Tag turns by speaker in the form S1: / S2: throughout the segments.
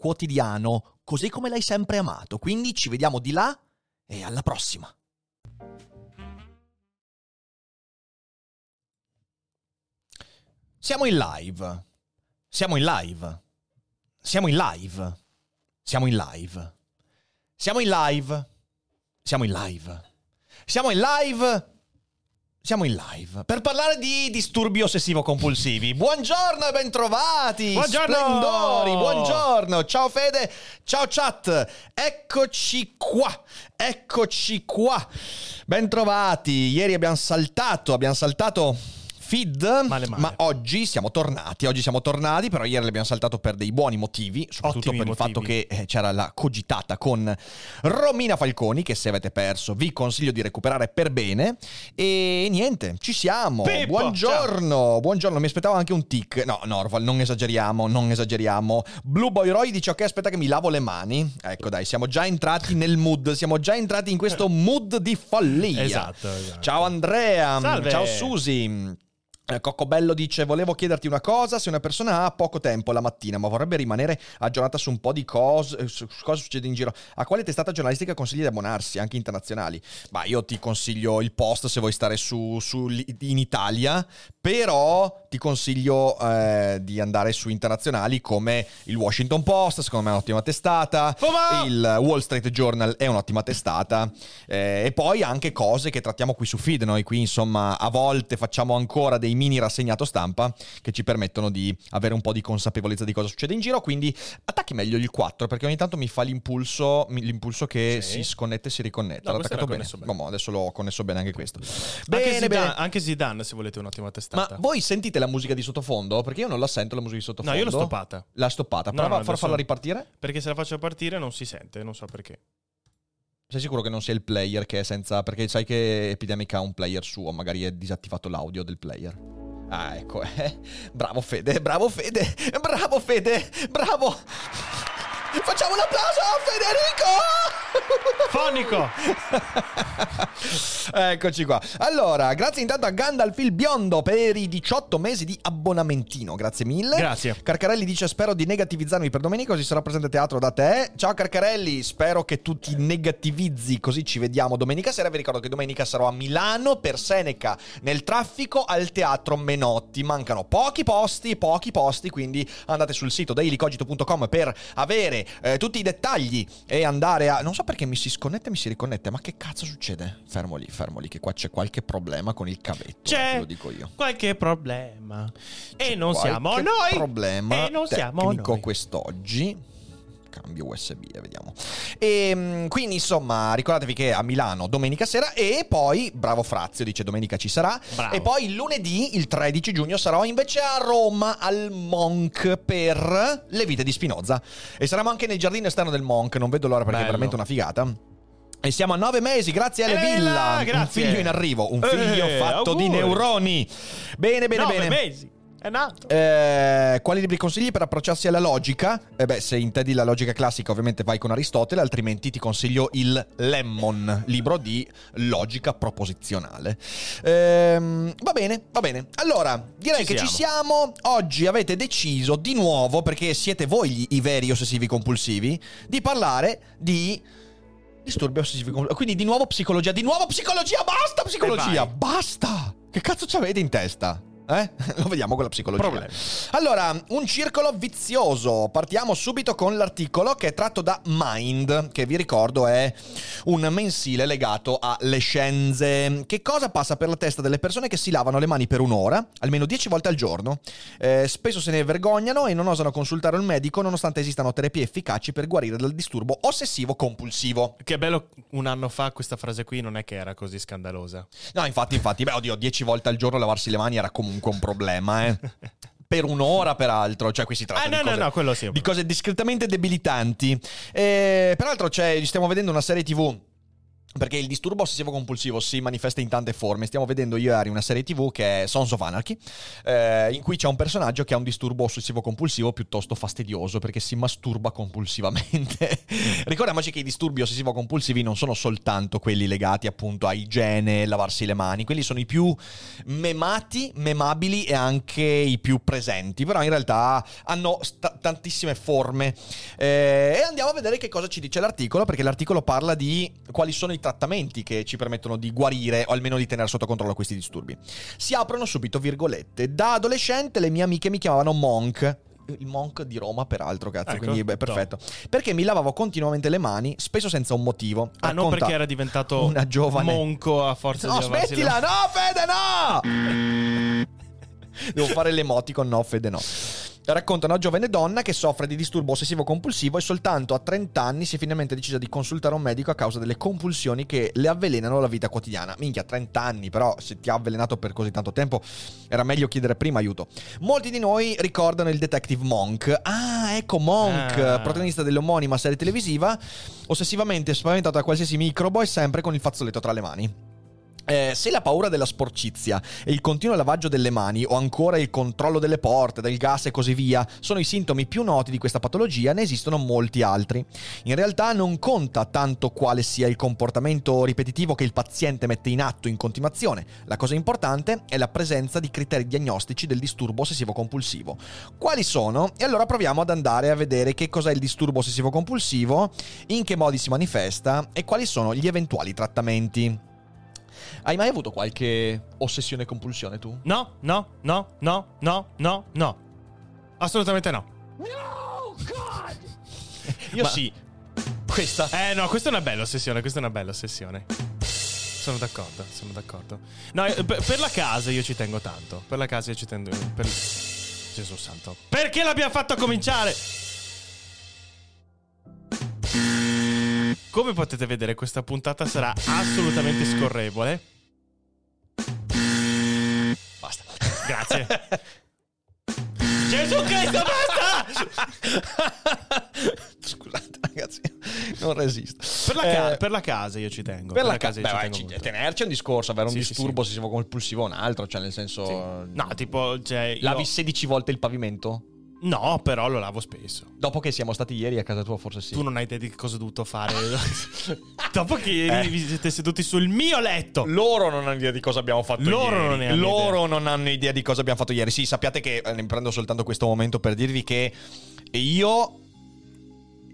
S1: quotidiano, così come l'hai sempre amato. Quindi ci vediamo di là e alla prossima. Siamo in live. Siamo in live. Siamo in live. Siamo in live. Siamo in live. Siamo in live. Siamo in live. Siamo in live per parlare di disturbi ossessivo-compulsivi. Buongiorno e bentrovati!
S2: Buongiorno!
S1: Splendori, buongiorno! Ciao Fede, ciao chat! Eccoci qua, eccoci qua! Bentrovati! Ieri abbiamo saltato, abbiamo saltato feed,
S2: Male, male.
S1: ma oggi siamo tornati. Oggi siamo tornati, però ieri l'abbiamo saltato per dei buoni motivi, soprattutto
S2: Ottimi
S1: per il fatto
S2: motivi.
S1: che eh, c'era la cogitata con Romina Falconi, che se avete perso vi consiglio di recuperare per bene. E niente, ci siamo.
S2: Pippo,
S1: buongiorno, buongiorno. Mi aspettavo anche un tic. No, Norval, non esageriamo, non esageriamo. Blue Boy Roy dice ok, aspetta che mi lavo le mani. Ecco dai, siamo già entrati nel mood, siamo già entrati in questo mood di follia.
S2: Esatto, esatto.
S1: Ciao Andrea,
S2: Salve.
S1: ciao Susi. Eh, Coccobello dice: Volevo chiederti una cosa. Se una persona ha poco tempo la mattina, ma vorrebbe rimanere aggiornata su un po' di cose, eh, su su cosa succede in giro, a quale testata giornalistica consigli di abbonarsi, anche internazionali? Ma io ti consiglio il post se vuoi stare su, su- in Italia, però ti consiglio eh, di andare su internazionali come il Washington Post, secondo me è un'ottima testata.
S2: Fuma!
S1: Il Wall Street Journal è un'ottima testata. Eh, e poi anche cose che trattiamo qui su feed. Noi qui, insomma, a volte facciamo ancora dei mini rassegnato stampa che ci permettono di avere un po' di consapevolezza di cosa succede in giro. Quindi attacchi meglio il 4 perché ogni tanto mi fa l'impulso, l'impulso che
S2: Sì.
S1: si sconnette e si riconnette.
S2: No,
S1: L'ho attaccato bene.
S2: bene.
S1: Boh, adesso l'ho connesso bene anche questo.
S2: anche,
S1: Bene,
S2: Zidane,
S1: bene.
S2: anche Zidane, se volete un'ottima
S1: Ma
S2: testata.
S1: voi sentite la musica di sottofondo? Perché io non la sento la musica di sottofondo.
S2: no, io l'ho stoppata.
S1: L'ha stoppata.
S2: No,
S1: Prova
S2: no,
S1: a farla ripartire.
S2: Perché se la faccio partire non si sente, non so perché.
S1: Sei sicuro che non sia il player che è senza. Perché sai che Epidemic ha un player suo, magari è disattivato l'audio del player. Ah, ecco, eh. Bravo Fede, bravo Fede, bravo Fede, bravo. Facciamo un applauso a Federico!
S2: Fonico!
S1: Eccoci qua. Allora, grazie intanto a Gandalf il biondo per i 18 mesi di abbonamentino. Grazie mille.
S2: Grazie.
S1: Carcarelli dice spero di negativizzarmi per domenica così sarò presente teatro da te. Ciao Carcarelli, spero che tu ti negativizzi così ci vediamo domenica sera. Vi ricordo che domenica sarò a Milano per Seneca nel traffico al teatro Menotti. Mancano pochi posti, pochi posti, quindi andate sul sito dailycogito.com per avere eh, tutti i dettagli e andare a... Non so perché mi si sconnette e mi si riconnette, ma che cazzo succede? Fermo lì, fermo lì, che qua c'è qualche problema con il cavetto.
S2: C'è
S1: Te lo dico io.
S2: qualche problema. E non siamo noi.
S1: problema
S2: E non siamo noi.
S1: quest'oggi. Cambio USB e vediamo. E quindi insomma, ricordatevi che a Milano domenica sera e poi, bravo Frazio, dice domenica ci sarà.
S2: Bravo.
S1: E poi lunedì, il 13 giugno, sarò invece a Roma al Monk per le vite di Spinoza. E saremo anche nel giardino esterno del Monk, non vedo l'ora perché è
S2: Bello.
S1: veramente una figata. E siamo a nove mesi, grazie alle
S2: Eh,
S1: Villa. Un
S2: grazie.
S1: figlio in arrivo, un figlio
S2: Eh,
S1: fatto di
S2: auguri.
S1: neuroni. Bene, bene,
S2: Nove
S1: bene.
S2: mesi. È nato.
S1: Eh, quali libri consigli per approcciarsi alla logica? Eh beh, se intendi la logica classica, ovviamente vai con Aristotele, altrimenti ti consiglio il Lemon, libro di logica proposizionale. Ehm, va bene, va bene. Allora, direi
S2: Ci
S1: che ci siamo. Oggi avete deciso di nuovo, perché siete voi i veri ossessivi compulsivi, di parlare di disturbi ossessivi compulsivi. Quindi di nuovo psicologia, di nuovo psicologia, basta psicologia, basta. Che cazzo ci avete in testa? Eh? Lo vediamo con la psicologia.
S2: Problemi.
S1: Allora, un circolo vizioso. Partiamo subito con l'articolo che è tratto da Mind, che vi ricordo è un mensile legato alle scienze. Che cosa passa per la testa delle persone che si lavano le mani per un'ora, almeno 10 volte al giorno? Eh, spesso se ne vergognano e non osano consultare un medico nonostante esistano terapie efficaci per guarire dal disturbo ossessivo compulsivo.
S2: Che bello, un anno fa questa frase qui non è che era così scandalosa.
S1: No, infatti, infatti, beh, oddio, 10 volte al giorno lavarsi le mani era comunque un problema, eh. per un'ora peraltro, cioè qui si tratta
S2: Ah,
S1: di
S2: no, no,
S1: cose,
S2: no, quello sì.
S1: di cose discretamente debilitanti. Eh, peraltro stiamo vedendo una serie TV perché il disturbo ossessivo compulsivo si manifesta in tante forme. Stiamo vedendo io Ari una serie TV che è Sons of Anarchy, eh, in cui c'è un personaggio che ha un disturbo ossessivo compulsivo piuttosto fastidioso perché si masturba compulsivamente. Ricordiamoci che i disturbi ossessivo compulsivi non sono soltanto quelli legati appunto a igiene, lavarsi le mani, quelli sono i più memati, memabili e anche i più presenti, però in realtà hanno sta- tantissime forme. Eh, e andiamo a vedere che cosa ci dice l'articolo, perché l'articolo parla di quali sono i trattamenti che ci permettono di guarire o almeno di tenere sotto controllo questi disturbi. Si aprono subito virgolette. Da adolescente le mie amiche mi chiamavano Monk. Il monk di Roma, peraltro, cazzo,
S2: Ecco,
S1: quindi beh, perfetto. Perché mi lavavo continuamente le mani, spesso senza un motivo.
S2: Ah, non perché era diventato
S1: una giovane
S2: monco a forza
S1: No,
S2: di le
S1: smettila! No, Fede, no! Devo fare l'emoticon, no, Fede, no. Racconta una giovane donna che soffre di disturbo ossessivo compulsivo e soltanto a 30 anni si è finalmente decisa di consultare un medico a causa delle compulsioni che le avvelenano la vita quotidiana. Minchia, 30 anni, però se ti ha avvelenato per così tanto tempo era meglio chiedere prima aiuto. Molti di noi ricordano il detective Monk. Ah, ecco Monk,
S2: Ah.
S1: protagonista dell'omonima serie televisiva, ossessivamente spaventato da qualsiasi microbo e sempre con il fazzoletto tra le mani. Eh, se la paura della sporcizia e il continuo lavaggio delle mani o ancora il controllo delle porte, del gas e così via sono i sintomi più noti di questa patologia, ne esistono molti altri. In realtà non conta tanto quale sia il comportamento ripetitivo che il paziente mette in atto in continuazione, la cosa importante è la presenza di criteri diagnostici del disturbo ossessivo compulsivo. Quali sono? E allora proviamo ad andare a vedere che cos'è il disturbo ossessivo compulsivo, in che modi si manifesta e quali sono gli eventuali trattamenti. Hai mai avuto qualche ossessione e compulsione tu?
S2: No, no, no, no, no, no, no. Assolutamente no.
S1: Io
S2: Ma-
S1: sì. Questa.
S2: Eh no, questa è una bella ossessione, questa è una bella ossessione. Sono d'accordo, sono d'accordo. No, eh, per, per la casa io ci tengo tanto. Per la casa io ci tengo. Per... Gesù santo. Perché l'abbiamo fatto cominciare? Come potete vedere, questa puntata sarà assolutamente scorrevole.
S1: Basta.
S2: Grazie. Gesù Cristo, basta!
S1: Scusate, ragazzi, non resisto.
S2: Per la, ca-
S1: Eh,
S2: per la casa io ci tengo.
S1: per la
S2: casa
S1: casa,
S2: io ci
S1: beh,
S2: tengo
S1: ci- tenerci è un discorso, avere un
S2: Sì, sì,
S1: disturbo
S2: sì.
S1: ossessivo compulsivo è un altro, cioè nel senso
S2: Sì. No, tipo, cioè, io-
S1: lavi 16 volte il pavimento?
S2: No, però lo lavo spesso.
S1: Dopo che siamo stati ieri a casa tua forse sì.
S2: Tu non hai idea di cosa ho dovuto fare. Dopo che
S1: Eh.
S2: vi siete seduti sul mio letto.
S1: Loro non hanno idea di cosa abbiamo fatto
S2: Loro
S1: ieri.
S2: non ne hanno
S1: Loro non hanno idea di cosa abbiamo fatto ieri. Sì, sappiate che eh, ne prendo soltanto questo momento per dirvi che io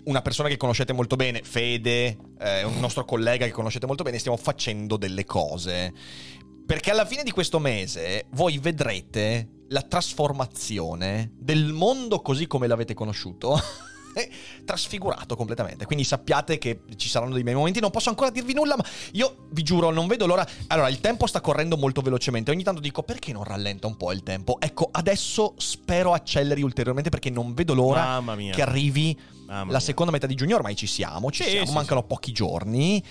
S1: una persona che conoscete molto bene, Fede, eh, un nostro collega che conoscete molto bene, stiamo facendo delle cose. Perché alla fine di questo mese voi vedrete la trasformazione del mondo così come l'avete conosciuto. trasfigurato completamente. Quindi sappiate che ci saranno dei miei momenti. Non posso ancora dirvi nulla, ma io vi giuro, non vedo l'ora. Allora, il tempo sta correndo molto velocemente. Ogni tanto dico perché non rallenta un po' il tempo. Ecco, adesso spero acceleri ulteriormente perché non vedo l'ora
S2: Mamma mia.
S1: che arrivi
S2: Mamma
S1: la
S2: mia.
S1: seconda metà di giugno. Ormai ci siamo, ci
S2: Sì,
S1: siamo.
S2: sì,
S1: Mancano pochi giorni.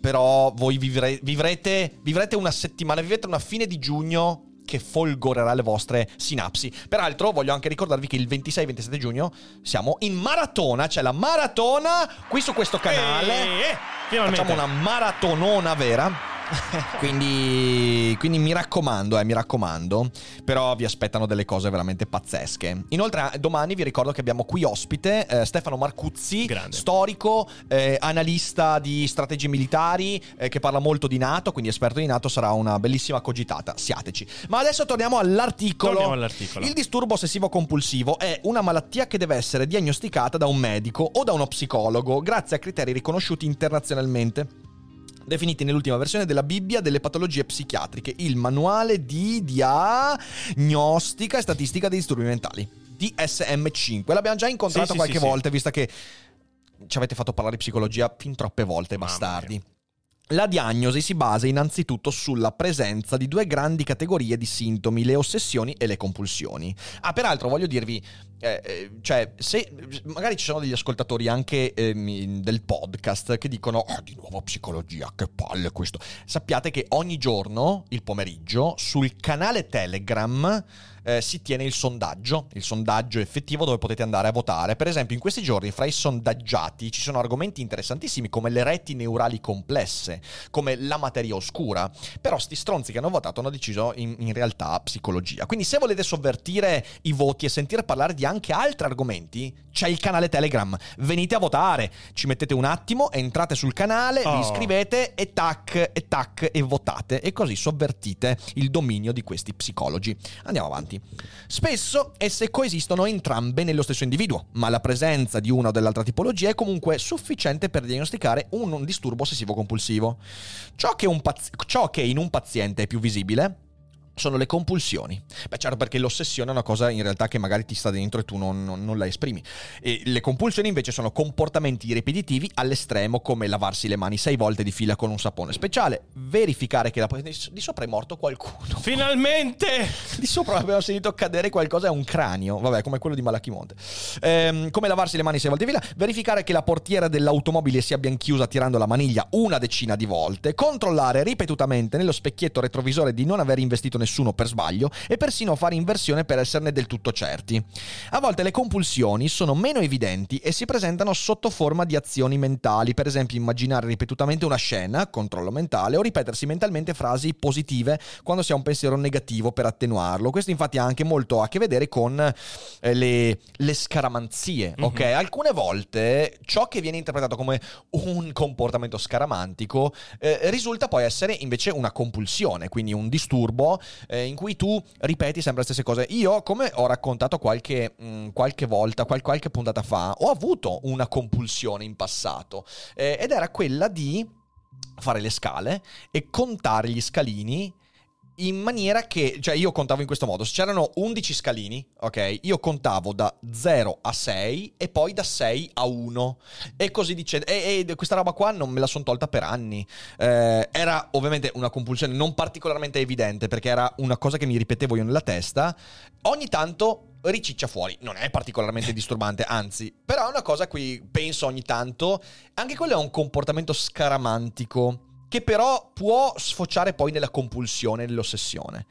S1: Però voi vivre- vivrete, vivrete una settimana, vivrete una fine di giugno che folgorerà le vostre sinapsi. Peraltro voglio anche ricordarvi che il 26-27 giugno siamo in maratona, c'è la maratona qui su questo canale.
S2: Eh, eh, finalmente.
S1: Facciamo una maratonona vera. quindi, quindi mi raccomando, eh, mi raccomando. Però vi aspettano delle cose veramente pazzesche. Inoltre, domani vi ricordo che abbiamo qui ospite eh, Stefano Marcuzzi,
S2: Grande.
S1: storico, eh, analista di strategie militari, eh, che parla molto di NATO, quindi esperto di NATO. Sarà una bellissima cogitata. Siateci. Ma adesso torniamo all'articolo.
S2: Torniamo all'articolo.
S1: Il disturbo ossessivo compulsivo è una malattia che deve essere diagnosticata da un medico o da uno psicologo grazie a criteri riconosciuti internazionalmente definiti nell'ultima versione della Bibbia delle patologie psichiatriche, il manuale di diagnostica e statistica dei disturbi mentali, DSM5. L'abbiamo già incontrato
S2: Sì, sì,
S1: qualche
S2: sì, sì.
S1: volta, visto che ci avete fatto parlare di psicologia fin troppe volte, bastardi. La diagnosi si basa innanzitutto sulla presenza di due grandi categorie di sintomi, le ossessioni e le compulsioni. Ah, peraltro voglio dirvi, eh, eh, cioè, se magari ci sono degli ascoltatori anche ehm, del podcast che dicono: oh, di nuovo psicologia, che palle questo. Sappiate che ogni giorno, il pomeriggio, sul canale Telegram eh, si tiene il sondaggio, il sondaggio effettivo dove potete andare a votare. Per esempio, in questi giorni fra i sondaggiati ci sono argomenti interessantissimi come le reti neurali complesse, come la materia oscura. Però sti stronzi che hanno votato hanno deciso in, in realtà psicologia. Quindi se volete sovvertire i voti e sentire parlare di anche altri argomenti, c'è il canale Telegram. Venite a votare, ci mettete un attimo, entrate sul canale, oh. vi iscrivete e tac e tac e votate e così sovvertite il dominio di questi psicologi. Andiamo avanti. Spesso esse coesistono entrambe nello stesso individuo, ma la presenza di una o dell'altra tipologia è comunque sufficiente per diagnosticare un, disturbo ossessivo-compulsivo. Ciò che, paz- ciò che in un paziente è più visibile sono le compulsioni. Beh, certo, perché l'ossessione è una cosa in realtà che magari ti sta dentro e tu non, non, non, la esprimi. E le compulsioni invece sono comportamenti ripetitivi all'estremo, come lavarsi le mani sei volte di fila con un sapone speciale, verificare che la... di sopra è morto qualcuno.
S2: Finalmente!
S1: Di sopra abbiamo sentito cadere qualcosa, è un cranio, vabbè, come quello di Malachimonte. Ehm, come lavarsi le mani sei volte di fila, verificare che la portiera dell'automobile sia ben chiusa tirando la maniglia una decina di volte, controllare ripetutamente nello specchietto retrovisore di non aver investito nessuno per sbaglio e persino fare inversione per esserne del tutto certi. A volte le compulsioni sono meno evidenti e si presentano sotto forma di azioni mentali, per esempio immaginare ripetutamente una scena, controllo mentale, o ripetersi mentalmente frasi positive quando si ha un pensiero negativo per attenuarlo. Questo infatti ha anche molto a che vedere con eh, le, le, scaramanzie, mm-hmm. ok? Alcune volte ciò che viene interpretato come un comportamento scaramantico eh, risulta poi essere invece una compulsione, quindi un disturbo eh, in cui tu ripeti sempre le stesse cose. Io, come ho raccontato qualche, mh, mm, qualche volta, qual- qualche puntata fa, ho avuto una compulsione in passato eh, ed era quella di fare le scale e contare gli scalini in maniera che, cioè io contavo in questo modo, se c'erano 11 scalini, ok, io contavo da 0 a 6 e poi da 6 a 1 e così dicendo, e, e questa roba qua non me la sono tolta per anni, eh, era ovviamente una compulsione non particolarmente evidente perché era una cosa che mi ripetevo io nella testa, ogni tanto riciccia fuori. Non è particolarmente disturbante, anzi, però è una cosa a cui penso ogni tanto. Anche quello è un comportamento scaramantico che però può sfociare poi nella compulsione, nell'ossessione.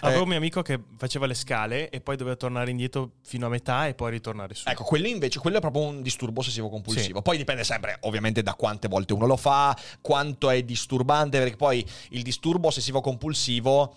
S2: Avevo eh, un mio amico che faceva le scale e poi doveva tornare indietro fino a metà e poi ritornare su.
S1: Ecco, quello invece, quello è proprio un disturbo ossessivo compulsivo. Sì. Poi dipende sempre, ovviamente, da quante volte uno lo fa, quanto è disturbante, perché poi il disturbo ossessivo compulsivo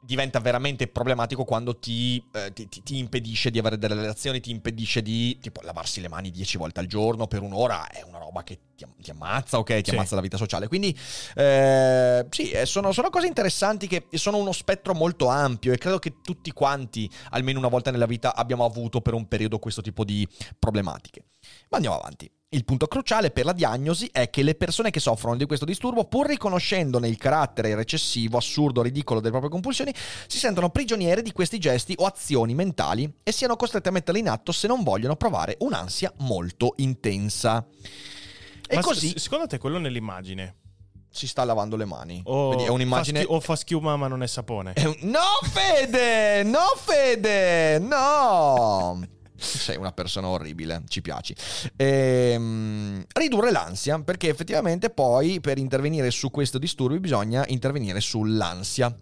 S1: diventa veramente problematico quando ti, eh, ti, ti, ti, impedisce di avere delle relazioni, ti impedisce di tipo lavarsi le mani dieci volte al giorno per un'ora, è una roba che ti, ti ammazza, ok? Ti sì. ammazza la vita sociale. Quindi eh, sì, eh, sono, sono, cose interessanti che sono uno spettro molto ampio e credo che tutti quanti, almeno una volta nella vita, abbiamo avuto per un periodo questo tipo di problematiche. Ma andiamo avanti. Il punto cruciale per la diagnosi è che le persone che soffrono di questo disturbo, pur riconoscendone il carattere recessivo, assurdo, ridicolo delle proprie compulsioni, si sentono prigioniere di questi gesti o azioni mentali e siano costrette a metterli in atto se non vogliono provare un'ansia molto intensa.
S2: E Ma così... S- secondo te quello nell'immagine?
S1: Si sta lavando le mani.
S2: O è un'immagine... Fa schi- o fa schiuma ma non è sapone. È
S1: un... No, Fede! No, Fede! No! Sei una persona orribile, ci piaci. Ehm, ridurre l'ansia, perché effettivamente poi per intervenire su questo disturbo bisogna intervenire sull'ansia.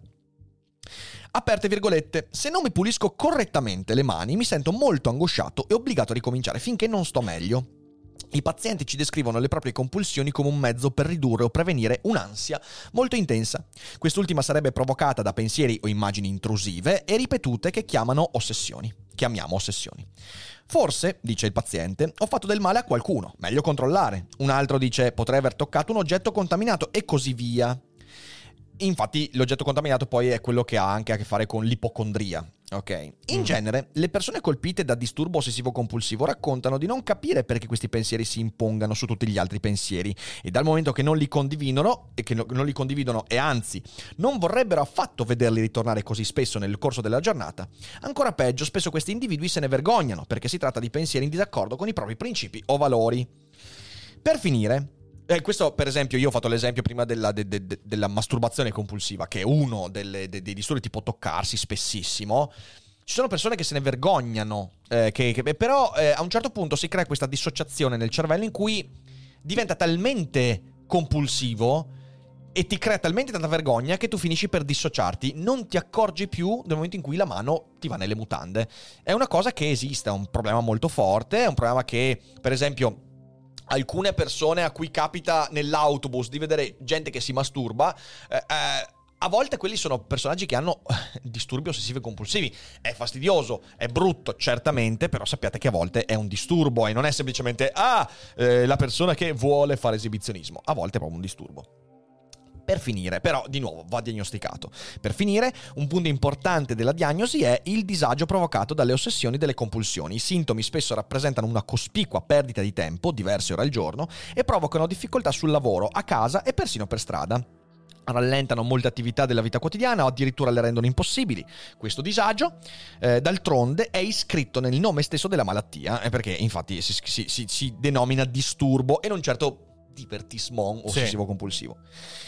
S1: Aperte virgolette, se non mi pulisco correttamente le mani mi sento molto angosciato e obbligato a ricominciare finché non sto meglio. I pazienti ci descrivono le proprie compulsioni come un mezzo per ridurre o prevenire un'ansia molto intensa. Quest'ultima sarebbe provocata da pensieri o immagini intrusive e ripetute che chiamano ossessioni. Chiamiamo ossessioni. Forse, dice il paziente, ho fatto del male a qualcuno, meglio controllare. Un altro dice potrei aver toccato un oggetto contaminato e così via. Infatti l'oggetto contaminato poi è quello che ha anche a che fare con l'ipocondria. Ok. In mm. genere, le persone colpite da disturbo ossessivo-compulsivo raccontano di non capire perché questi pensieri si impongano su tutti gli altri pensieri e dal momento che non li condividono e che no, non li condividono e anzi non vorrebbero affatto vederli ritornare così spesso nel corso della giornata, ancora peggio, spesso questi individui se ne vergognano perché si tratta di pensieri in disaccordo con i propri principi o valori. Per finire, eh, questo, per esempio, io ho fatto l'esempio prima della, de, de, de, della masturbazione compulsiva, che è uno delle, dei disturbi tipo toccarsi spessissimo. Ci sono persone che se ne vergognano, eh, che, che- però eh, a un certo punto si crea questa dissociazione nel cervello in cui diventa talmente compulsivo e ti crea talmente tanta vergogna che tu finisci per dissociarti, non ti accorgi più nel momento in cui la mano ti va nelle mutande. È una cosa che esiste, è un problema molto forte, è un problema che, per esempio, alcune persone a cui capita nell'autobus di vedere gente che si masturba, eh, eh, a volte quelli sono personaggi che hanno eh, disturbi ossessivi e compulsivi. È fastidioso, è brutto, certamente, però sappiate che a volte è un disturbo e non è semplicemente, ah, eh, la persona che vuole fare esibizionismo. A volte è proprio un disturbo. Per finire, però, di nuovo, va diagnosticato. Per finire, un punto importante della diagnosi è il disagio provocato dalle ossessioni e delle compulsioni. I sintomi spesso rappresentano una cospicua perdita di tempo, diverse ore al giorno, e provocano difficoltà sul lavoro, a casa e persino per strada rallentano molte attività della vita quotidiana o addirittura le rendono impossibili. Questo disagio, eh, d'altronde, è iscritto nel nome stesso della malattia, eh, perché infatti si, si- si- si denomina disturbo e non certo divertissement
S2: Sì.
S1: ossessivo-compulsivo.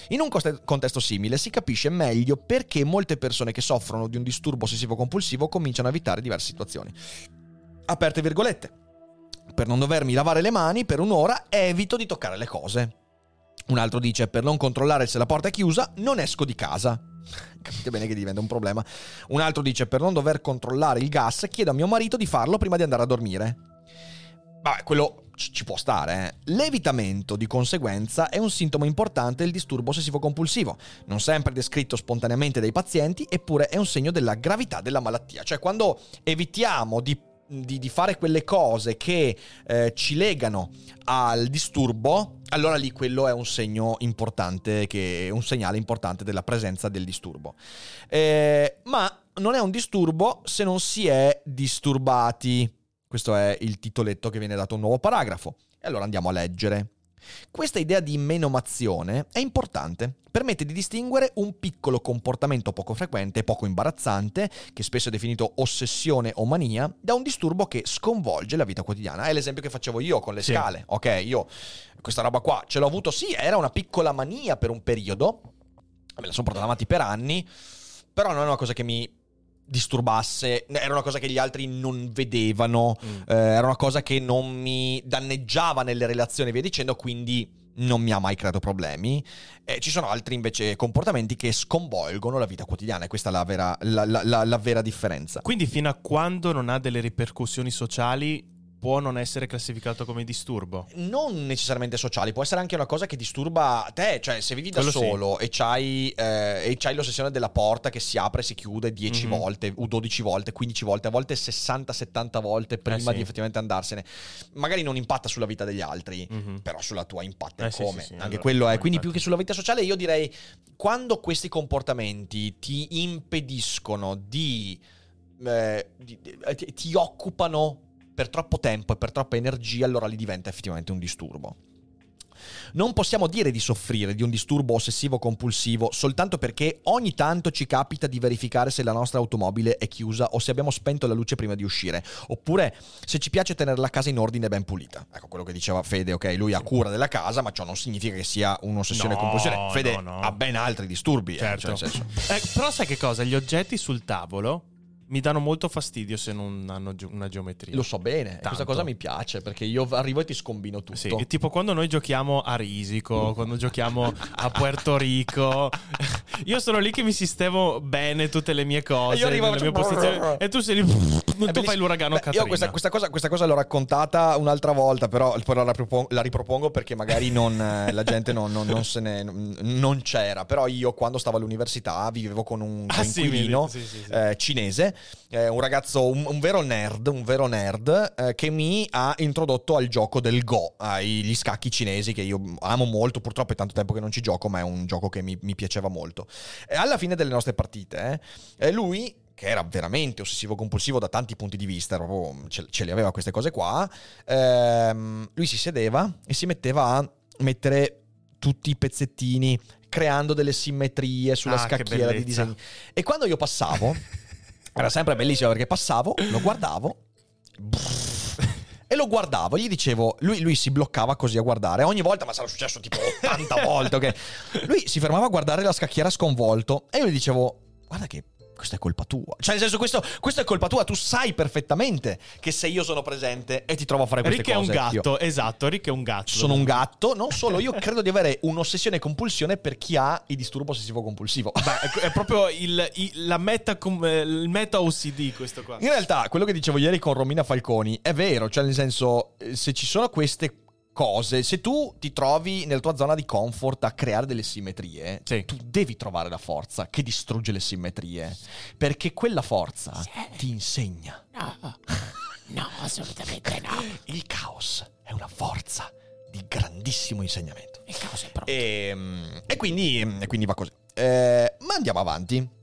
S1: In un contesto simile si capisce meglio perché molte persone che soffrono di un disturbo ossessivo-compulsivo cominciano a evitare diverse situazioni. Aperte virgolette. Per non dovermi lavare le mani per un'ora evito di toccare le cose. Un altro dice per non controllare se la porta è chiusa non esco di casa. Capite bene che diventa un problema. Un altro dice per non dover controllare il gas chiedo a mio marito di farlo prima di andare a dormire. Vabbè, quello ci può stare. eh. L'evitamento, di conseguenza, è un sintomo importante del disturbo ossessivo-compulsivo, non sempre descritto spontaneamente dai pazienti, eppure è un segno della gravità della malattia. Cioè, quando evitiamo di, di- di fare quelle cose che eh, ci legano al disturbo, allora lì quello è un segno importante, che, un segnale importante della presenza del disturbo. Eh, ma non è un disturbo se non si è disturbati. Questo è il titoletto che viene dato a un nuovo paragrafo. E allora andiamo a leggere. Questa idea di menomazione è importante. Permette di distinguere un piccolo comportamento poco frequente e poco imbarazzante, che spesso è definito ossessione o mania, da un disturbo che sconvolge la vita quotidiana. È l'esempio che facevo io con le
S2: Sì.
S1: scale. Ok, io questa roba qua ce l'ho avuto, sì, era una piccola mania per un periodo, me la sono portata avanti per anni, però non è una cosa che mi disturbasse, era una cosa che gli altri non vedevano,
S2: Mm.
S1: eh, era una cosa che non mi danneggiava nelle relazioni e via dicendo, quindi non mi ha mai creato problemi. E ci sono altri invece comportamenti che sconvolgono la vita quotidiana e questa è la vera, la- la- la vera differenza.
S2: Quindi fino a quando non ha delle ripercussioni sociali può non essere classificato come disturbo.
S1: non necessariamente sociali, può essere anche una cosa che disturba te, cioè se vivi da
S2: Quello sì.
S1: solo e c'hai, eh, e c'hai l'ossessione della porta che si apre e si chiude 10
S2: Mhm.
S1: volte, o 12 volte, 15 volte, a volte 60-70 volte prima
S2: Eh sì.
S1: di effettivamente andarsene, magari non impatta sulla vita degli altri,
S2: Mhm.
S1: però sulla tua impatta
S2: Eh sì,
S1: come.
S2: sì, sì,
S1: Anche
S2: allora,
S1: quello è. Quindi
S2: infatti.
S1: più che sulla vita sociale io direi quando questi comportamenti ti impediscono di... eh, di- ti- ti occupano per troppo tempo e per troppa energia, allora lì diventa effettivamente un disturbo. Non possiamo dire di soffrire di un disturbo ossessivo-compulsivo soltanto perché ogni tanto ci capita di verificare se la nostra automobile è chiusa o se abbiamo spento la luce prima di uscire, oppure se ci piace tenere la casa in ordine e ben pulita. Ecco quello che diceva Fede, ok, lui ha cura della casa, ma ciò non significa che sia un'ossessione
S2: No,
S1: compulsione. Fede
S2: no, no.
S1: ha ben altri disturbi, eh,
S2: Certo.
S1: cioè, nel senso-
S2: Eh, però sai che cosa? Gli oggetti sul tavolo mi danno molto fastidio se non hanno ge- una geometria.
S1: Lo so bene, e questa
S2: Tanto.
S1: cosa mi piace perché io arrivo e ti scombino tutto.
S2: Sì, tipo quando noi giochiamo a Risico, quando giochiamo a Puerto Rico, io sono lì che mi sistemo bene tutte le mie cose,
S1: E io arrivo
S2: le mie posizioni, e tu sei lì,
S1: È
S2: tu fai l'uragano
S1: Beh,
S2: Katrina.
S1: Io questa, questa cosa, questa cosa l'ho raccontata un'altra volta, però poi la ripropongo, la ripropongo perché magari non, eh, la gente non, non- non se ne, non, non c'era. Però io quando stavo all'università vivevo con un
S2: Ah,
S1: coinquilino
S2: sì, sì, sì.
S1: eh, cinese, eh, un ragazzo, un, un vero nerd, un vero nerd eh, che mi ha introdotto al gioco del Go, agli scacchi cinesi che io amo molto. Purtroppo è tanto tempo che non ci gioco, ma è un gioco che mi, mi piaceva molto. E alla fine delle nostre partite, eh, lui che era veramente ossessivo compulsivo da tanti punti di vista, proprio ce, ce le aveva queste cose qua, ehm, lui si sedeva e si metteva a mettere tutti i pezzettini, creando delle simmetrie sulla
S2: Ah,
S1: scacchiera di disegni. E quando io passavo, era sempre bellissimo perché passavo, lo guardavo, e lo guardavo, gli dicevo, lui, lui si bloccava così a guardare, ogni volta, ma sarà successo tipo 80 volte, ok? Lui si fermava a guardare la scacchiera sconvolto e io gli dicevo, guarda che questa è colpa tua. Cioè, nel senso, questo, questo è colpa tua. Tu sai perfettamente che se io sono presente e ti trovo a fare queste
S2: Rick è un
S1: cose.
S2: gatto,
S1: io
S2: esatto, Rick è un gatto.
S1: sono un gatto. Non solo, io credo di avere un'ossessione e compulsione per chi ha il disturbo ossessivo compulsivo.
S2: Beh, è, proprio il, il- la meta, eh, il meta OCD questo qua.
S1: In realtà, quello che dicevo ieri con Romina Falconi è vero, cioè nel senso, eh, se ci sono queste cose, se tu ti trovi nella tua zona di comfort a creare delle simmetrie,
S2: Sì.
S1: tu devi trovare la forza che distrugge le simmetrie, perché quella forza ti insegna.
S3: No, no, assolutamente no.
S1: Il caos è una forza di grandissimo insegnamento.
S3: Il caos è pronto.
S1: E, e quindi, e quindi va così. Eh, ma andiamo avanti.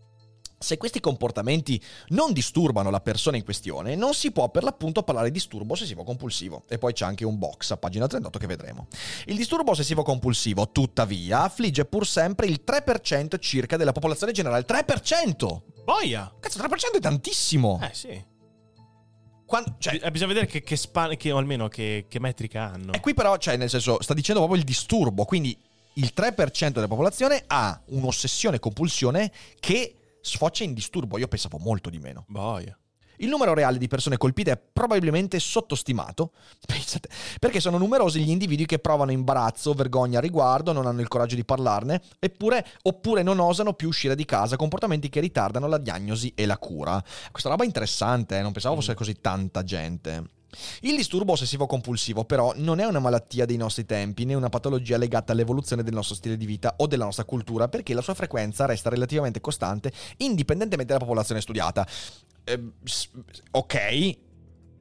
S1: Se questi comportamenti non disturbano la persona in questione, non si può per l'appunto parlare di disturbo ossessivo-compulsivo. E poi c'è anche un box a pagina 38 che vedremo. Il disturbo ossessivo-compulsivo, tuttavia, affligge pur sempre il 3% circa della popolazione generale. 3%!
S2: Boia!
S1: Cazzo, 3% è tantissimo!
S2: Eh sì.
S1: Quando- cioè,
S2: Eh, bisogna vedere che, che span- che- o almeno che, che metrica hanno.
S1: E qui però, cioè, nel senso, sta dicendo proprio il disturbo, quindi il 3% della popolazione ha un'ossessione compulsione che sfocia in disturbo. Io pensavo molto di meno.
S2: Boia.
S1: Il numero reale di persone colpite è probabilmente sottostimato, pensate, perché sono numerosi gli individui che provano imbarazzo, vergogna a riguardo, non hanno il coraggio di parlarne, eppure, oppure non osano più uscire di casa, comportamenti che ritardano la diagnosi e la cura. Questa roba è interessante, eh, non pensavo fosse così tanta gente. Il disturbo ossessivo-compulsivo però non è una malattia dei nostri tempi né una patologia legata all'evoluzione del nostro stile di vita o della nostra cultura perché la sua frequenza resta relativamente costante indipendentemente dalla popolazione studiata. Eh, ok,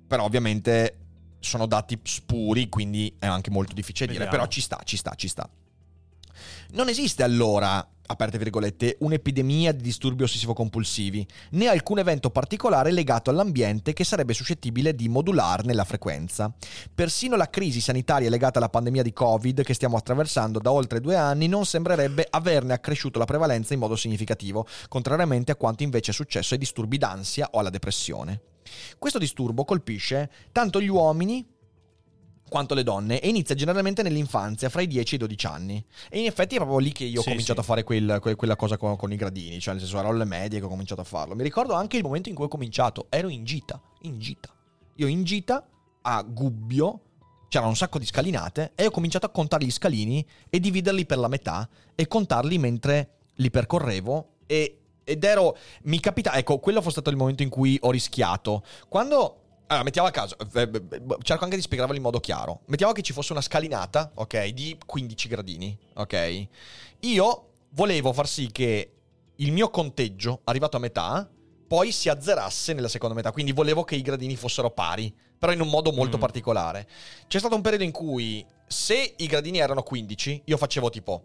S1: però ovviamente sono dati spuri, quindi è anche molto difficile dire,
S2: Vediamo.
S1: però ci sta, ci sta, ci sta. Non esiste allora, aperte virgolette, un'epidemia di disturbi ossessivo-compulsivi, né alcun evento particolare legato all'ambiente che sarebbe suscettibile di modularne la frequenza. Persino la crisi sanitaria legata alla pandemia di Covid che stiamo attraversando da oltre due anni non sembrerebbe averne accresciuto la prevalenza in modo significativo, contrariamente a quanto invece è successo ai disturbi d'ansia o alla depressione. Questo disturbo colpisce tanto gli uomini quanto le donne e inizia generalmente nell'infanzia, fra i 10 e i 12 anni. E in effetti è proprio lì che io ho
S2: Sì,
S1: cominciato
S2: sì.
S1: a fare quel- que- quella cosa con, con i gradini, cioè nel senso ero alle medie che ho cominciato a farlo. Mi ricordo anche il momento in cui ho cominciato, ero in gita, in gita. Io in gita a Gubbio c'erano un sacco di scalinate e ho cominciato a contare gli scalini e dividerli per la metà e contarli mentre li percorrevo e ed ero mi capita ecco quello fosse stato il momento in cui ho rischiato quando allora, mettiamo a caso, eh, eh, eh, cerco anche di spiegarvelo in modo chiaro. Mettiamo che ci fosse una scalinata, ok, di 15 gradini, ok? Io volevo far sì che il mio conteggio, arrivato a metà, poi si azzerasse nella seconda metà. Quindi volevo che i gradini fossero pari, però in un modo molto
S2: Mm.
S1: particolare. C'è stato un periodo in cui, se i gradini erano 15, io facevo tipo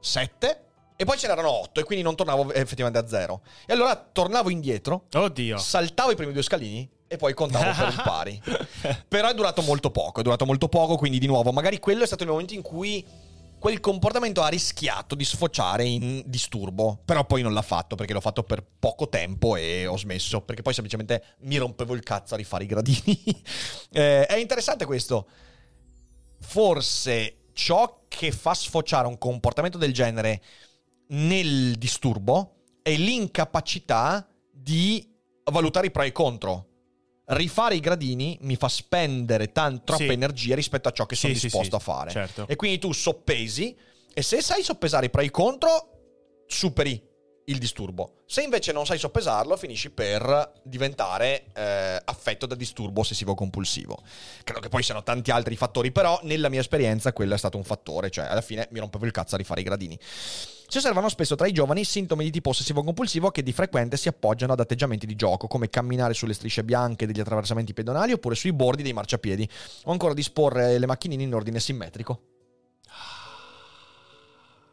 S1: 7 e poi ce n'erano 8 e quindi non tornavo effettivamente a zero. E allora tornavo indietro,
S2: Oddio.
S1: saltavo i primi due scalini e poi contavo per il pari. Però è durato molto poco, è durato molto poco, quindi di nuovo, magari quello è stato il momento in cui quel comportamento ha rischiato di sfociare in disturbo, però poi non l'ha fatto perché l'ho fatto per poco tempo e ho smesso, perché poi semplicemente mi rompevo il cazzo a rifare i gradini. Eh, è interessante questo. Forse ciò che fa sfociare un comportamento del genere nel disturbo è l'incapacità di valutare i pro e i contro. Rifare i gradini mi fa spendere tan- troppa
S2: Sì.
S1: energia rispetto a ciò che sono
S2: sì,
S1: disposto
S2: sì,
S1: a fare.
S2: certo.
S1: E quindi tu soppesi e se sai soppesare i pro e i contro, superi il disturbo. Se invece non sai soppesarlo, finisci per diventare eh, affetto da disturbo ossessivo-compulsivo. Credo che poi siano tanti altri fattori, però nella mia esperienza quello è stato un fattore, cioè alla fine mi rompevo il cazzo a rifare i gradini. Si osservano spesso tra i giovani sintomi di tipo ossessivo-compulsivo che di frequente si appoggiano ad atteggiamenti di gioco, come camminare sulle strisce bianche degli attraversamenti pedonali oppure sui bordi dei marciapiedi, o ancora disporre le macchinine in ordine simmetrico.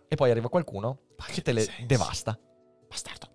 S1: E poi arriva qualcuno che te le
S2: senso.
S1: devasta.
S3: Bastardo.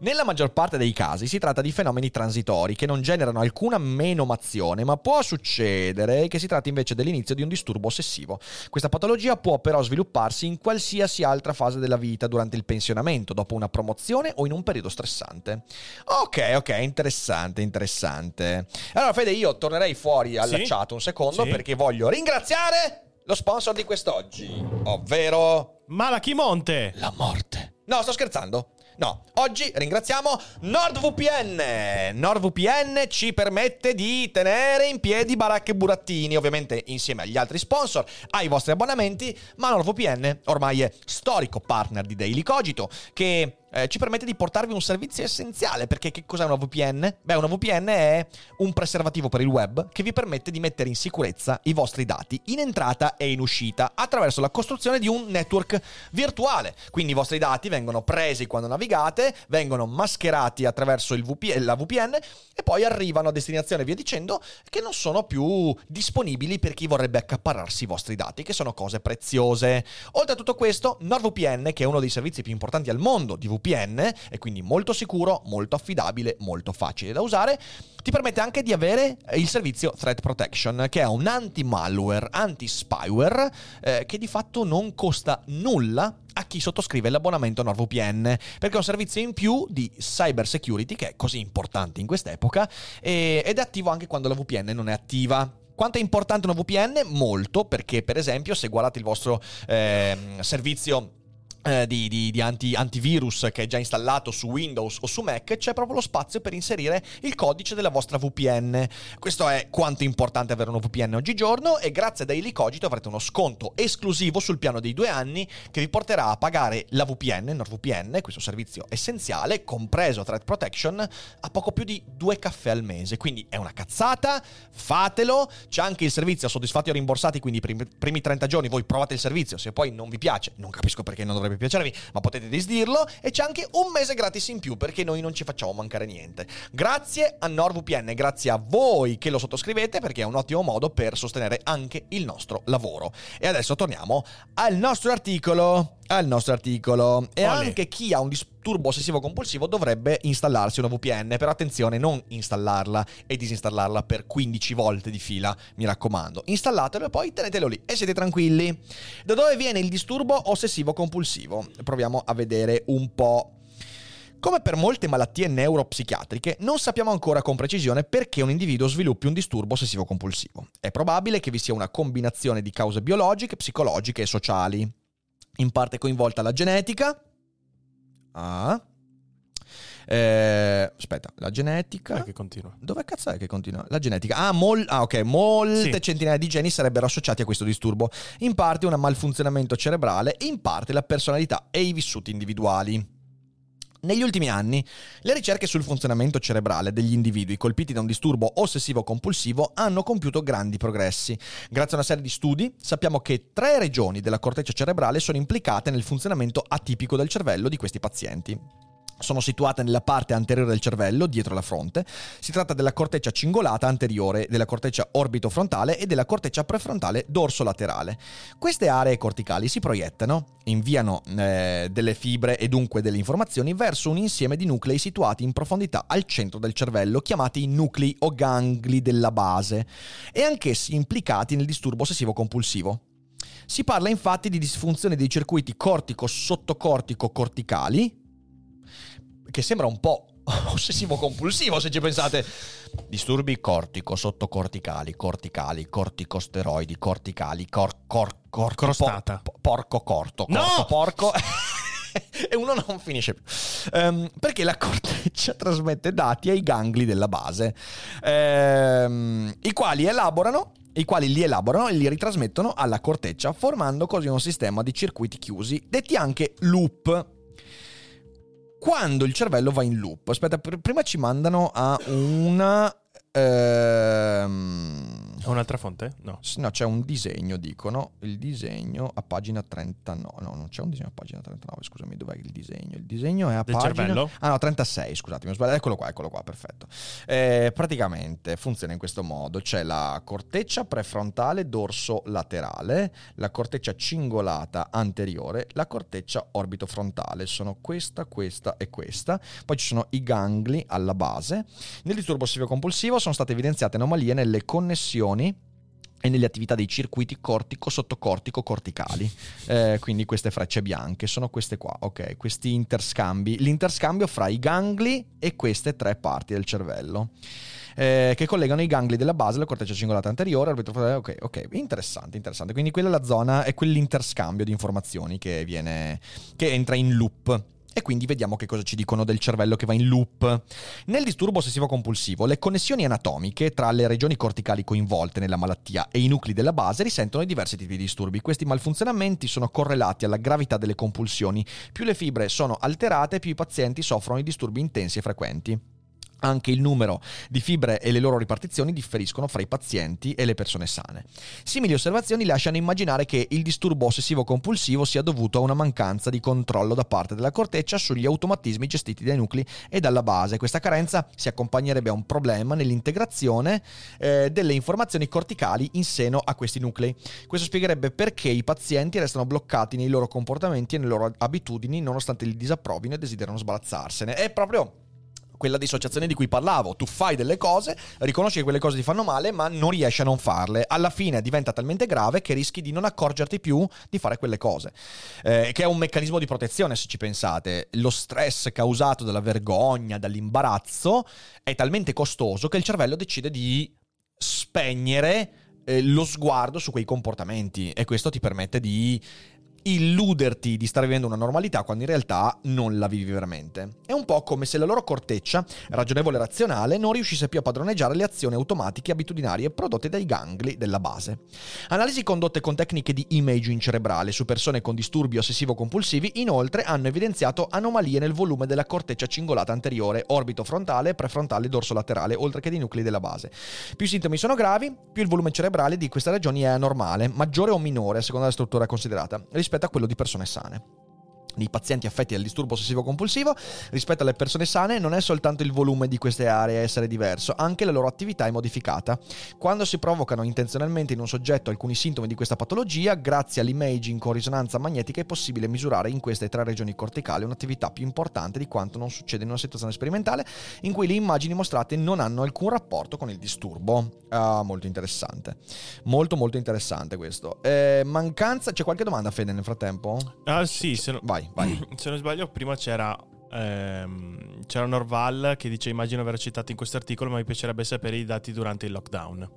S1: Nella maggior parte dei casi si tratta di fenomeni transitori che non generano alcuna menomazione, ma può succedere che si tratti invece dell'inizio di un disturbo ossessivo. Questa patologia può però svilupparsi in qualsiasi altra fase della vita, durante il pensionamento, dopo una promozione o in un periodo stressante. Ok, ok, interessante, interessante. Allora Fede, io tornerei fuori alla
S2: Sì?
S1: chat un secondo
S2: Sì.
S1: perché voglio ringraziare lo sponsor di quest'oggi, ovvero
S2: Malachimonte.
S1: la morte. No, sto scherzando. No, oggi ringraziamo NordVPN. NordVPN ci permette di tenere in piedi baracche e burattini, ovviamente insieme agli altri sponsor, ai vostri abbonamenti, ma NordVPN ormai è storico partner di Daily Cogito che eh, ci permette di portarvi un servizio essenziale. Perché che cos'è una VPN? Beh, una VPN è un preservativo per il web che vi permette di mettere in sicurezza i vostri dati in entrata e in uscita attraverso la costruzione di un network virtuale. Quindi i vostri dati vengono presi quando navigate, vengono mascherati attraverso VPN, la VPN e poi arrivano a destinazione via dicendo che non sono più disponibili per chi vorrebbe accaparrarsi i vostri dati, che sono cose preziose. Oltre a tutto questo, NordVPN, che è uno dei servizi più importanti al mondo di VPN, VPN e quindi molto sicuro, molto affidabile, molto facile da usare. Ti permette anche di avere il servizio Threat Protection, che è un anti-malware, anti-spyware, eh, che di fatto non costa nulla a chi sottoscrive l'abbonamento NordVPN, perché è un servizio in più di cyber security che è così importante in quest'epoca e, ed è attivo anche quando la VPN non è attiva. Quanto è importante una VPN? Molto, perché per esempio se guardate il vostro eh, servizio eh, di, di, di anti, antivirus che è già installato su Windows o su Mac, c'è proprio lo spazio per inserire il codice della vostra VPN. Questo è quanto è importante avere uno VPN oggigiorno e grazie a Daily Cogito avrete uno sconto esclusivo sul piano dei due anni che vi porterà a pagare la VPN, NordVPN, questo servizio essenziale, compreso Threat Protection, a poco più di due caffè al mese. Quindi è una cazzata, fatelo. C'è anche il servizio soddisfatti o rimborsati, quindi i primi, primi 30 giorni voi provate il servizio, se poi non vi piace, non capisco perché non dovrebbe piacervi, ma potete disdirlo e c'è anche un mese gratis in più perché noi non ci facciamo mancare niente. Grazie a NordVPN, grazie a voi che lo sottoscrivete perché è un ottimo modo per sostenere anche il nostro lavoro. E adesso torniamo al nostro articolo al nostro articolo. E
S2: Olè.
S1: anche chi ha un disturbo ossessivo compulsivo dovrebbe installarsi una VPN, però attenzione, non installarla e disinstallarla per 15 volte di fila, mi raccomando. Installatelo e poi tenetelo lì e siete tranquilli. Da dove viene il disturbo ossessivo compulsivo? Proviamo a vedere un po'. Come per molte malattie neuropsichiatriche, non sappiamo ancora con precisione perché un individuo sviluppi un disturbo ossessivo-compulsivo. È probabile che vi sia una combinazione di cause biologiche, psicologiche e sociali. In parte coinvolta la genetica. Ah. Eh, aspetta, la genetica.
S2: Che continua.
S1: Dove cazzo è che continua? La genetica. Ah, mol- ah, ok. Molte
S2: Sì.
S1: centinaia di geni sarebbero associati a questo disturbo. In parte una malfunzionamento cerebrale in parte la personalità e i vissuti individuali. Negli ultimi anni, le ricerche sul funzionamento cerebrale degli individui colpiti da un disturbo ossessivo-compulsivo hanno compiuto grandi progressi. Grazie a una serie di studi, sappiamo che tre regioni della corteccia cerebrale sono implicate nel funzionamento atipico del cervello di questi pazienti sono situate nella parte anteriore del cervello, dietro la fronte. Si tratta della corteccia cingolata anteriore, della corteccia orbitofrontale e della corteccia prefrontale dorsolaterale. Queste aree corticali si proiettano, inviano eh, delle fibre e dunque delle informazioni verso un insieme di nuclei situati in profondità al centro del cervello, chiamati nuclei o gangli della base, e anch'essi implicati nel disturbo ossessivo-compulsivo. Si parla infatti di disfunzione dei circuiti cortico-sottocortico-corticali, che sembra un po' ossessivo-compulsivo se ci pensate. Disturbi cortico, sottocorticali, corticali, corticosteroidi, corticali, cor, cor, cor,
S2: Crostata.
S1: po- porco corto,
S2: No!
S1: corto, porco. e uno non finisce più. Ehm, perché la corteccia trasmette dati ai gangli della base, ehm, i quali elaborano i quali li elaborano e li ritrasmettono alla corteccia, formando così un sistema di circuiti chiusi, detti anche loop. Quando il cervello va in loop, aspetta, pr- prima ci mandano a una. ehm,
S2: È un'altra fonte? No.
S1: No, c'è un disegno, dicono. Il disegno a pagina 39. No, non c'è un disegno a pagina 39. Scusami, dov'è il disegno? Il disegno è a
S2: Del
S1: pagina.
S2: cervello?
S1: Ah, no, 36. Scusatemi, ho sbagliato. Eccolo qua, eccolo qua, perfetto. Eh, praticamente funziona in questo modo: c'è la corteccia prefrontale dorso laterale, la corteccia cingolata anteriore, la corteccia orbitofrontale. Sono questa, questa e questa. Poi ci sono i gangli alla base. Nel disturbo ossessivo-compulsivo sono state evidenziate anomalie nelle connessioni e nelle attività dei circuiti cortico-sottocortico-corticali. Eh, quindi queste frecce bianche sono queste qua, ok? Questi interscambi. L'interscambio fra i gangli e queste tre parti del cervello. eh, che collegano i gangli della base alla corteccia cingolata anteriore, ok, ok, interessante, interessante. Quindi quella è la zona, è quell'interscambio di informazioni che viene, che entra in loop. E quindi vediamo che cosa ci dicono del cervello che va in loop. Nel disturbo ossessivo-compulsivo, le connessioni anatomiche tra le regioni corticali coinvolte nella malattia e i nuclei della base risentono di diversi tipi di disturbi. Questi malfunzionamenti sono correlati alla gravità delle compulsioni. Più le fibre sono alterate, più i pazienti soffrono di disturbi intensi e frequenti. Anche il numero di fibre e le loro ripartizioni differiscono fra i pazienti e le persone sane. Simili osservazioni lasciano immaginare che il disturbo ossessivo-compulsivo sia dovuto a una mancanza di controllo da parte della corteccia sugli automatismi gestiti dai nuclei e dalla base. Questa carenza si accompagnerebbe a un problema nell'integrazione eh, delle informazioni corticali in seno a questi nuclei. Questo spiegherebbe perché i pazienti restano bloccati nei loro comportamenti e nelle loro abitudini nonostante li disapprovino e desiderano sbalazzarsene. È proprio quella dissociazione di cui parlavo. Tu fai delle cose, riconosci che quelle cose ti fanno male, ma non riesci a non farle. Alla fine diventa talmente grave che rischi di non accorgerti più di fare quelle cose. Eh, che è un meccanismo di protezione, se ci pensate. Lo stress causato dalla vergogna, dall'imbarazzo, è talmente costoso che il cervello decide di spegnere eh, lo sguardo su quei comportamenti e questo ti permette di illuderti di stare vivendo una normalità quando in realtà non la vivi veramente. È un po' come se la loro corteccia, ragionevole e razionale, non riuscisse più a padroneggiare le azioni automatiche e abitudinarie prodotte dai gangli della base. Analisi condotte con tecniche di imaging cerebrale su persone con disturbi ossessivo-compulsivi inoltre hanno evidenziato anomalie nel volume della corteccia cingolata anteriore, orbito frontale, prefrontale dorso laterale, oltre che dei nuclei della base. Più i sintomi sono gravi, più il volume cerebrale di queste regioni è anormale, maggiore o minore a seconda della struttura considerata, rispetto a quello di persone sane nei pazienti affetti dal disturbo ossessivo compulsivo rispetto alle persone sane non è soltanto il volume di queste aree a essere diverso, anche la loro attività è modificata. Quando si provocano intenzionalmente in un soggetto alcuni sintomi di questa patologia, grazie all'imaging con risonanza magnetica è possibile misurare in queste tre regioni corticali un'attività più importante di quanto non succede in una situazione sperimentale in cui le immagini mostrate non hanno alcun rapporto con il disturbo. Ah, molto interessante. Molto molto interessante questo. Eh, mancanza, c'è qualche domanda Fede nel frattempo?
S2: Ah sì, se, no-
S1: Vai, vai.
S2: se non sbaglio prima c'era... ehm, c'era Norval che dice immagino aver citato in questo articolo ma mi piacerebbe sapere i dati durante il lockdown.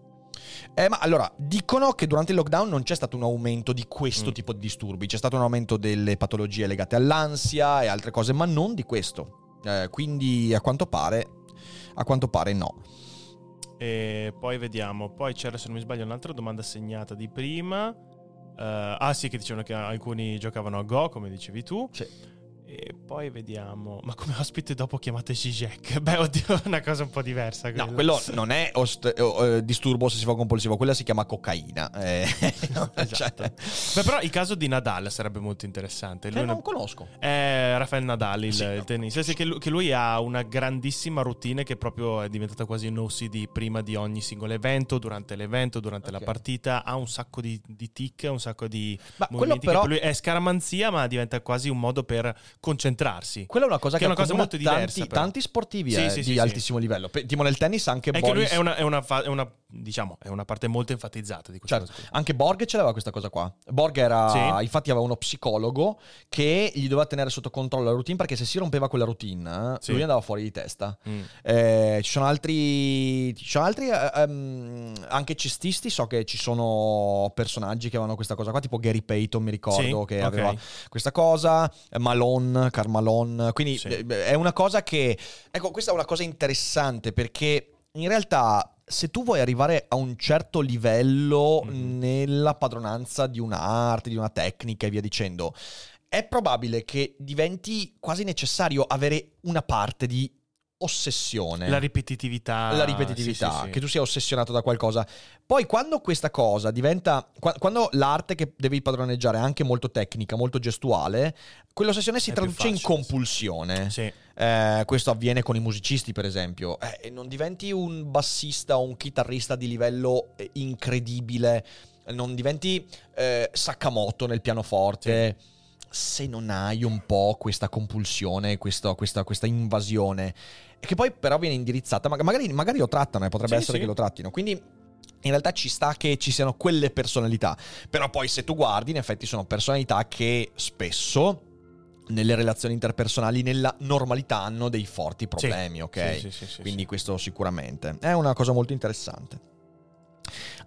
S1: Eh, ma allora, dicono che durante il lockdown non c'è stato un aumento di questo
S2: Mm.
S1: tipo di disturbi, c'è stato un aumento delle patologie legate all'ansia e altre cose, ma non di questo. Eh, quindi a quanto pare, a quanto pare no.
S2: E poi vediamo. Poi c'era, se non mi sbaglio, un'altra domanda segnata di prima. Eh, ah sì, che dicevano che alcuni giocavano a Go, come dicevi tu.
S1: Sì.
S2: E poi vediamo. Ma come ospite dopo chiamate Zizek? Beh, oddio, è una cosa un po' diversa.
S1: No,
S2: quella.
S1: quello non è ost- eh, eh, disturbo ossessivo compulsivo, quella si chiama cocaina. Eh,
S2: Esatto.
S1: cioè-
S2: Beh, però il caso di Nadal sarebbe molto interessante. Lui
S1: Eh,
S2: una-
S1: non conosco.
S2: È Rafael Nadal, il,
S1: Sì, no.
S2: il tennista. Sì, che, lui, che lui ha una grandissima routine che proprio è diventata quasi un OCD prima di ogni singolo evento, durante l'evento, durante la
S1: Ok.
S2: partita. Ha un sacco di, di tic, un sacco di
S1: Ma quello però,
S2: per lui è scaramanzia, ma diventa quasi un modo per concentrarsi.
S1: quella è una cosa
S2: che
S1: che,
S2: è una cosa molto diversa,
S1: tanti,
S2: però.
S1: tanti sportivi
S2: Sì,
S1: eh,
S2: sì,
S1: di
S2: sì,
S1: altissimo livello. Tipo nel tennis anche
S2: È che lui
S1: Boris
S2: è una, è una fa- è una, diciamo, è una parte molto enfatizzata di questa
S1: Certo,
S2: cosa.
S1: anche Borg ce l'aveva questa cosa qua. Borg era, infatti aveva uno psicologo che gli doveva tenere sotto controllo la routine perché se si rompeva quella routine lui andava fuori di testa.
S2: Mm.
S1: Eh, ci sono altri, ci sono altri eh, ehm, anche cestisti, so che ci sono personaggi che avevano questa cosa qua, tipo Gary Payton mi ricordo che
S2: ok.
S1: aveva questa cosa, eh, Malone, Carmalone, quindi
S2: Sì.
S1: è una cosa che, ecco questa è una cosa interessante perché in realtà se tu vuoi arrivare a un certo livello
S2: Mhm.
S1: nella padronanza di un'arte, di una tecnica e via dicendo, è probabile che diventi quasi necessario avere una parte di ossessione.
S2: La ripetitività.
S1: La ripetitività,
S2: sì, sì, sì.
S1: che tu sia ossessionato da qualcosa. Poi quando questa cosa diventa, qua- quando l'arte che devi padroneggiare è anche molto tecnica, molto gestuale, quell'ossessione si
S2: È
S1: traduce in
S2: facile,
S1: compulsione.
S2: Sì.
S1: Eh, questo avviene con i musicisti, per esempio. Eh, non diventi un bassista o un chitarrista di livello eh, incredibile, non diventi eh, Sakamoto nel pianoforte. Se non hai un po' questa compulsione, questo- questa, questa invasione, e che poi però viene indirizzata, ma- magari, magari lo trattano, eh, potrebbe
S2: Sì,
S1: essere
S2: sì.
S1: che lo trattino. Quindi in realtà ci sta che ci siano quelle personalità. Però poi se tu guardi, in effetti sono personalità che spesso nelle relazioni interpersonali, nella normalità, hanno dei forti problemi, ok?
S2: Sì, sì, sì, sì,
S1: Quindi
S2: sì.
S1: questo sicuramente. È una cosa molto interessante.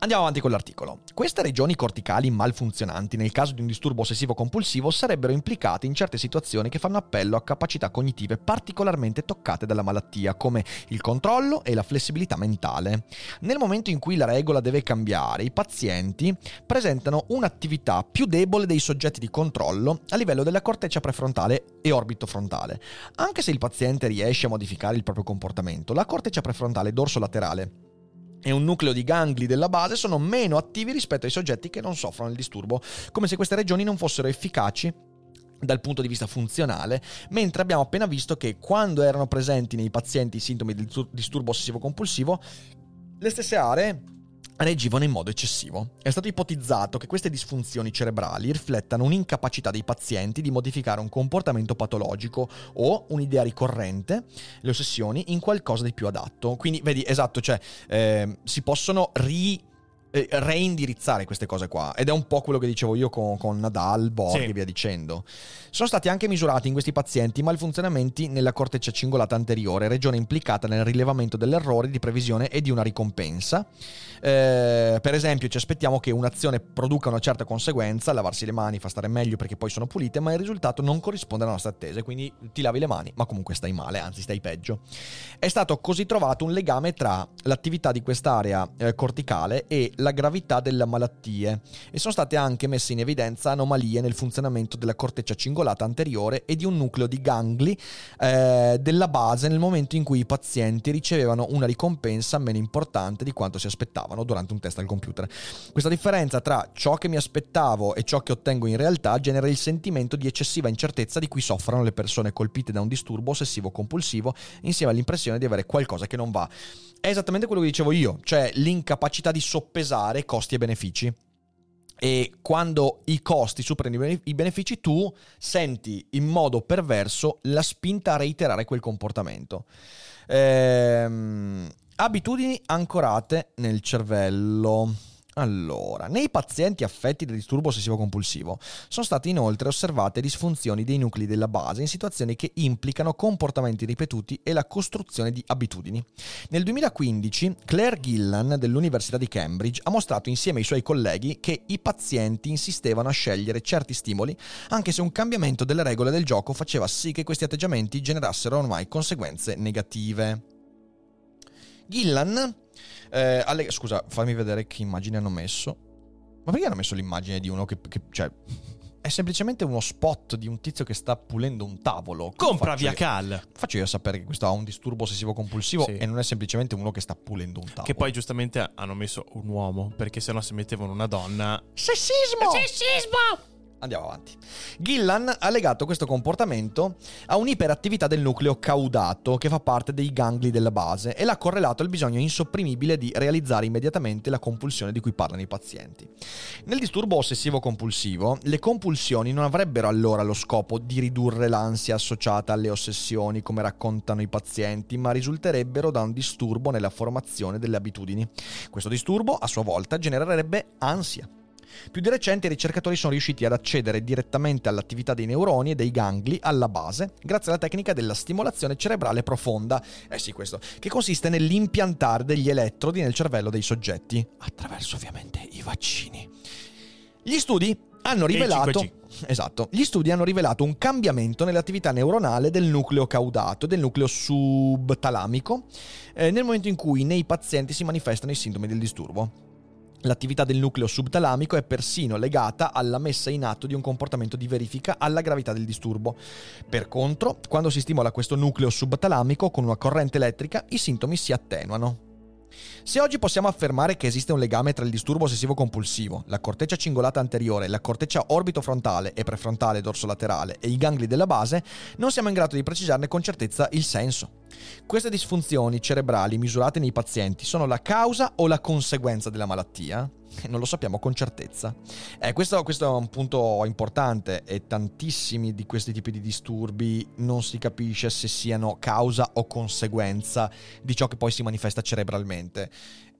S1: Andiamo avanti con l'articolo. Queste regioni corticali malfunzionanti nel caso di un disturbo ossessivo-compulsivo sarebbero implicate in certe situazioni che fanno appello a capacità cognitive particolarmente toccate dalla malattia, come il controllo e la flessibilità mentale. Nel momento in cui la regola deve cambiare, i pazienti presentano un'attività più debole dei soggetti di controllo a livello della corteccia prefrontale e orbito frontale. Anche se il paziente riesce a modificare il proprio comportamento, la corteccia prefrontale dorsolaterale e un nucleo di gangli della base sono meno attivi rispetto ai soggetti che non soffrono il disturbo, come se queste regioni non fossero efficaci dal punto di vista funzionale, mentre abbiamo appena visto che quando erano presenti nei pazienti i sintomi del disturbo ossessivo compulsivo, le stesse aree reagivano in modo eccessivo. È stato ipotizzato che queste disfunzioni cerebrali riflettano un'incapacità dei pazienti di modificare un comportamento patologico o un'idea ricorrente, le ossessioni, in qualcosa di più adatto. Quindi, vedi, esatto, cioè eh, si possono ri eh, reindirizzare queste cose qua. Ed è un po' quello che dicevo io con, con Nadal, Borg sì. e via dicendo. Sono stati anche misurati in questi pazienti malfunzionamenti nella corteccia cingolata anteriore, regione implicata nel rilevamento dell'errore di previsione e di una ricompensa. Eh, per esempio, ci aspettiamo che un'azione produca una certa conseguenza, lavarsi le mani fa stare meglio perché poi sono pulite, ma il risultato non corrisponde alla nostra attesa, quindi ti lavi le mani, ma comunque stai male, anzi stai peggio. È stato così trovato un legame tra l'attività di quest'area eh, corticale e la gravità delle malattie e sono state anche messe in evidenza anomalie nel funzionamento della corteccia cingolata anteriore e di un nucleo di gangli eh, della base nel momento in cui i pazienti ricevevano una ricompensa meno importante di quanto si aspettavano durante un test al computer. Questa differenza tra ciò che mi aspettavo e ciò che ottengo in realtà genera il sentimento di eccessiva incertezza di cui soffrono le persone colpite da un disturbo ossessivo compulsivo insieme all'impressione di avere qualcosa che non va. È esattamente quello che dicevo io, cioè l'incapacità di soppesare costi e benefici. E quando i costi superano i benefici, tu senti in modo perverso la spinta a reiterare quel comportamento. Ehm, abitudini ancorate nel cervello. Allora, nei pazienti affetti da disturbo ossessivo compulsivo sono state inoltre osservate disfunzioni dei nuclei della base in situazioni che implicano comportamenti ripetuti e la costruzione di abitudini. Nel 2015 Claire Gillan dell'Università di Cambridge ha mostrato insieme ai suoi colleghi che i pazienti insistevano a scegliere certi stimoli anche se un cambiamento delle regole del gioco faceva sì che questi atteggiamenti generassero ormai conseguenze negative. Gillan eh, alle... Scusa, fammi vedere che immagine hanno messo. Ma perché hanno messo l'immagine di uno che... che cioè, è semplicemente uno spot di un tizio che sta pulendo un tavolo.
S2: Come Compra via Cal.
S1: Faccio io a sapere che questo ha un disturbo ossessivo compulsivo sì. e non è semplicemente uno che sta pulendo un tavolo.
S2: Che poi giustamente hanno messo un uomo, perché sennò se mettevano una donna...
S1: Sessismo!
S3: Sessismo!
S1: Andiamo avanti. Gillan ha legato questo comportamento a un'iperattività del nucleo caudato che fa parte dei gangli della base e l'ha correlato al bisogno insopprimibile di realizzare immediatamente la compulsione di cui parlano i pazienti. Nel disturbo ossessivo compulsivo, le compulsioni non avrebbero allora lo scopo di ridurre l'ansia associata alle ossessioni come raccontano i pazienti, ma risulterebbero da un disturbo nella formazione delle abitudini. Questo disturbo a sua volta genererebbe ansia più di recente i ricercatori sono riusciti ad accedere direttamente all'attività dei neuroni e dei gangli alla base grazie alla tecnica della stimolazione cerebrale profonda, eh sì questo, che consiste nell'impiantare degli elettrodi nel cervello dei soggetti, attraverso ovviamente i vaccini. Gli studi hanno rivelato... Esatto, gli studi hanno rivelato un cambiamento nell'attività neuronale del nucleo caudato, del nucleo subtalamico, eh, nel momento in cui nei pazienti si manifestano i sintomi del disturbo. L'attività del nucleo subtalamico è persino legata alla messa in atto di un comportamento di verifica alla gravità del disturbo. Per contro, quando si stimola questo nucleo subtalamico con una corrente elettrica, i sintomi si attenuano. Se oggi possiamo affermare che esiste un legame tra il disturbo ossessivo compulsivo, la corteccia cingolata anteriore, la corteccia orbitofrontale e prefrontale dorsolaterale e i gangli della base, non siamo in grado di precisarne con certezza il senso. Queste disfunzioni cerebrali misurate nei pazienti sono la causa o la conseguenza della malattia? Non lo sappiamo con certezza. Eh, questo, questo, è un punto importante e tantissimi di questi tipi di disturbi non si capisce se siano causa o conseguenza di ciò che poi si manifesta cerebralmente.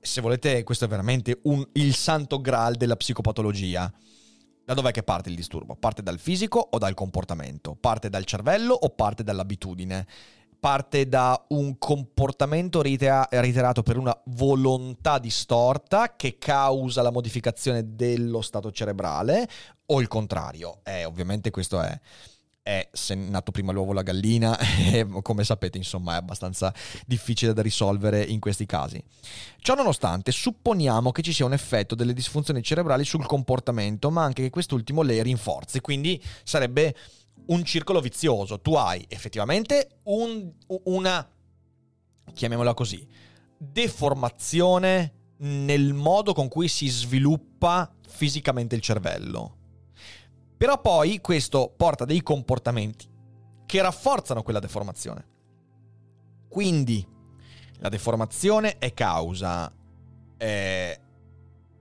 S1: Se volete, questo è veramente un, il santo graal della psicopatologia. Da dov'è che parte il disturbo? Parte dal fisico o dal comportamento? Parte dal cervello o parte dall'abitudine? Parte da un comportamento reiterato per una volontà distorta che causa la modificazione dello stato cerebrale o il contrario. Eh, ovviamente questo è è se è nato prima l'uovo o la gallina, e come sapete insomma è abbastanza difficile da risolvere in questi casi. Ciò nonostante supponiamo che ci sia un effetto delle disfunzioni cerebrali sul comportamento, ma anche che quest'ultimo le rinforzi, quindi sarebbe un circolo vizioso. Tu hai effettivamente un- una, chiamiamola così, deformazione nel modo con cui si sviluppa fisicamente il cervello. Però poi questo porta dei comportamenti che rafforzano quella deformazione. Quindi la deformazione è causa eh,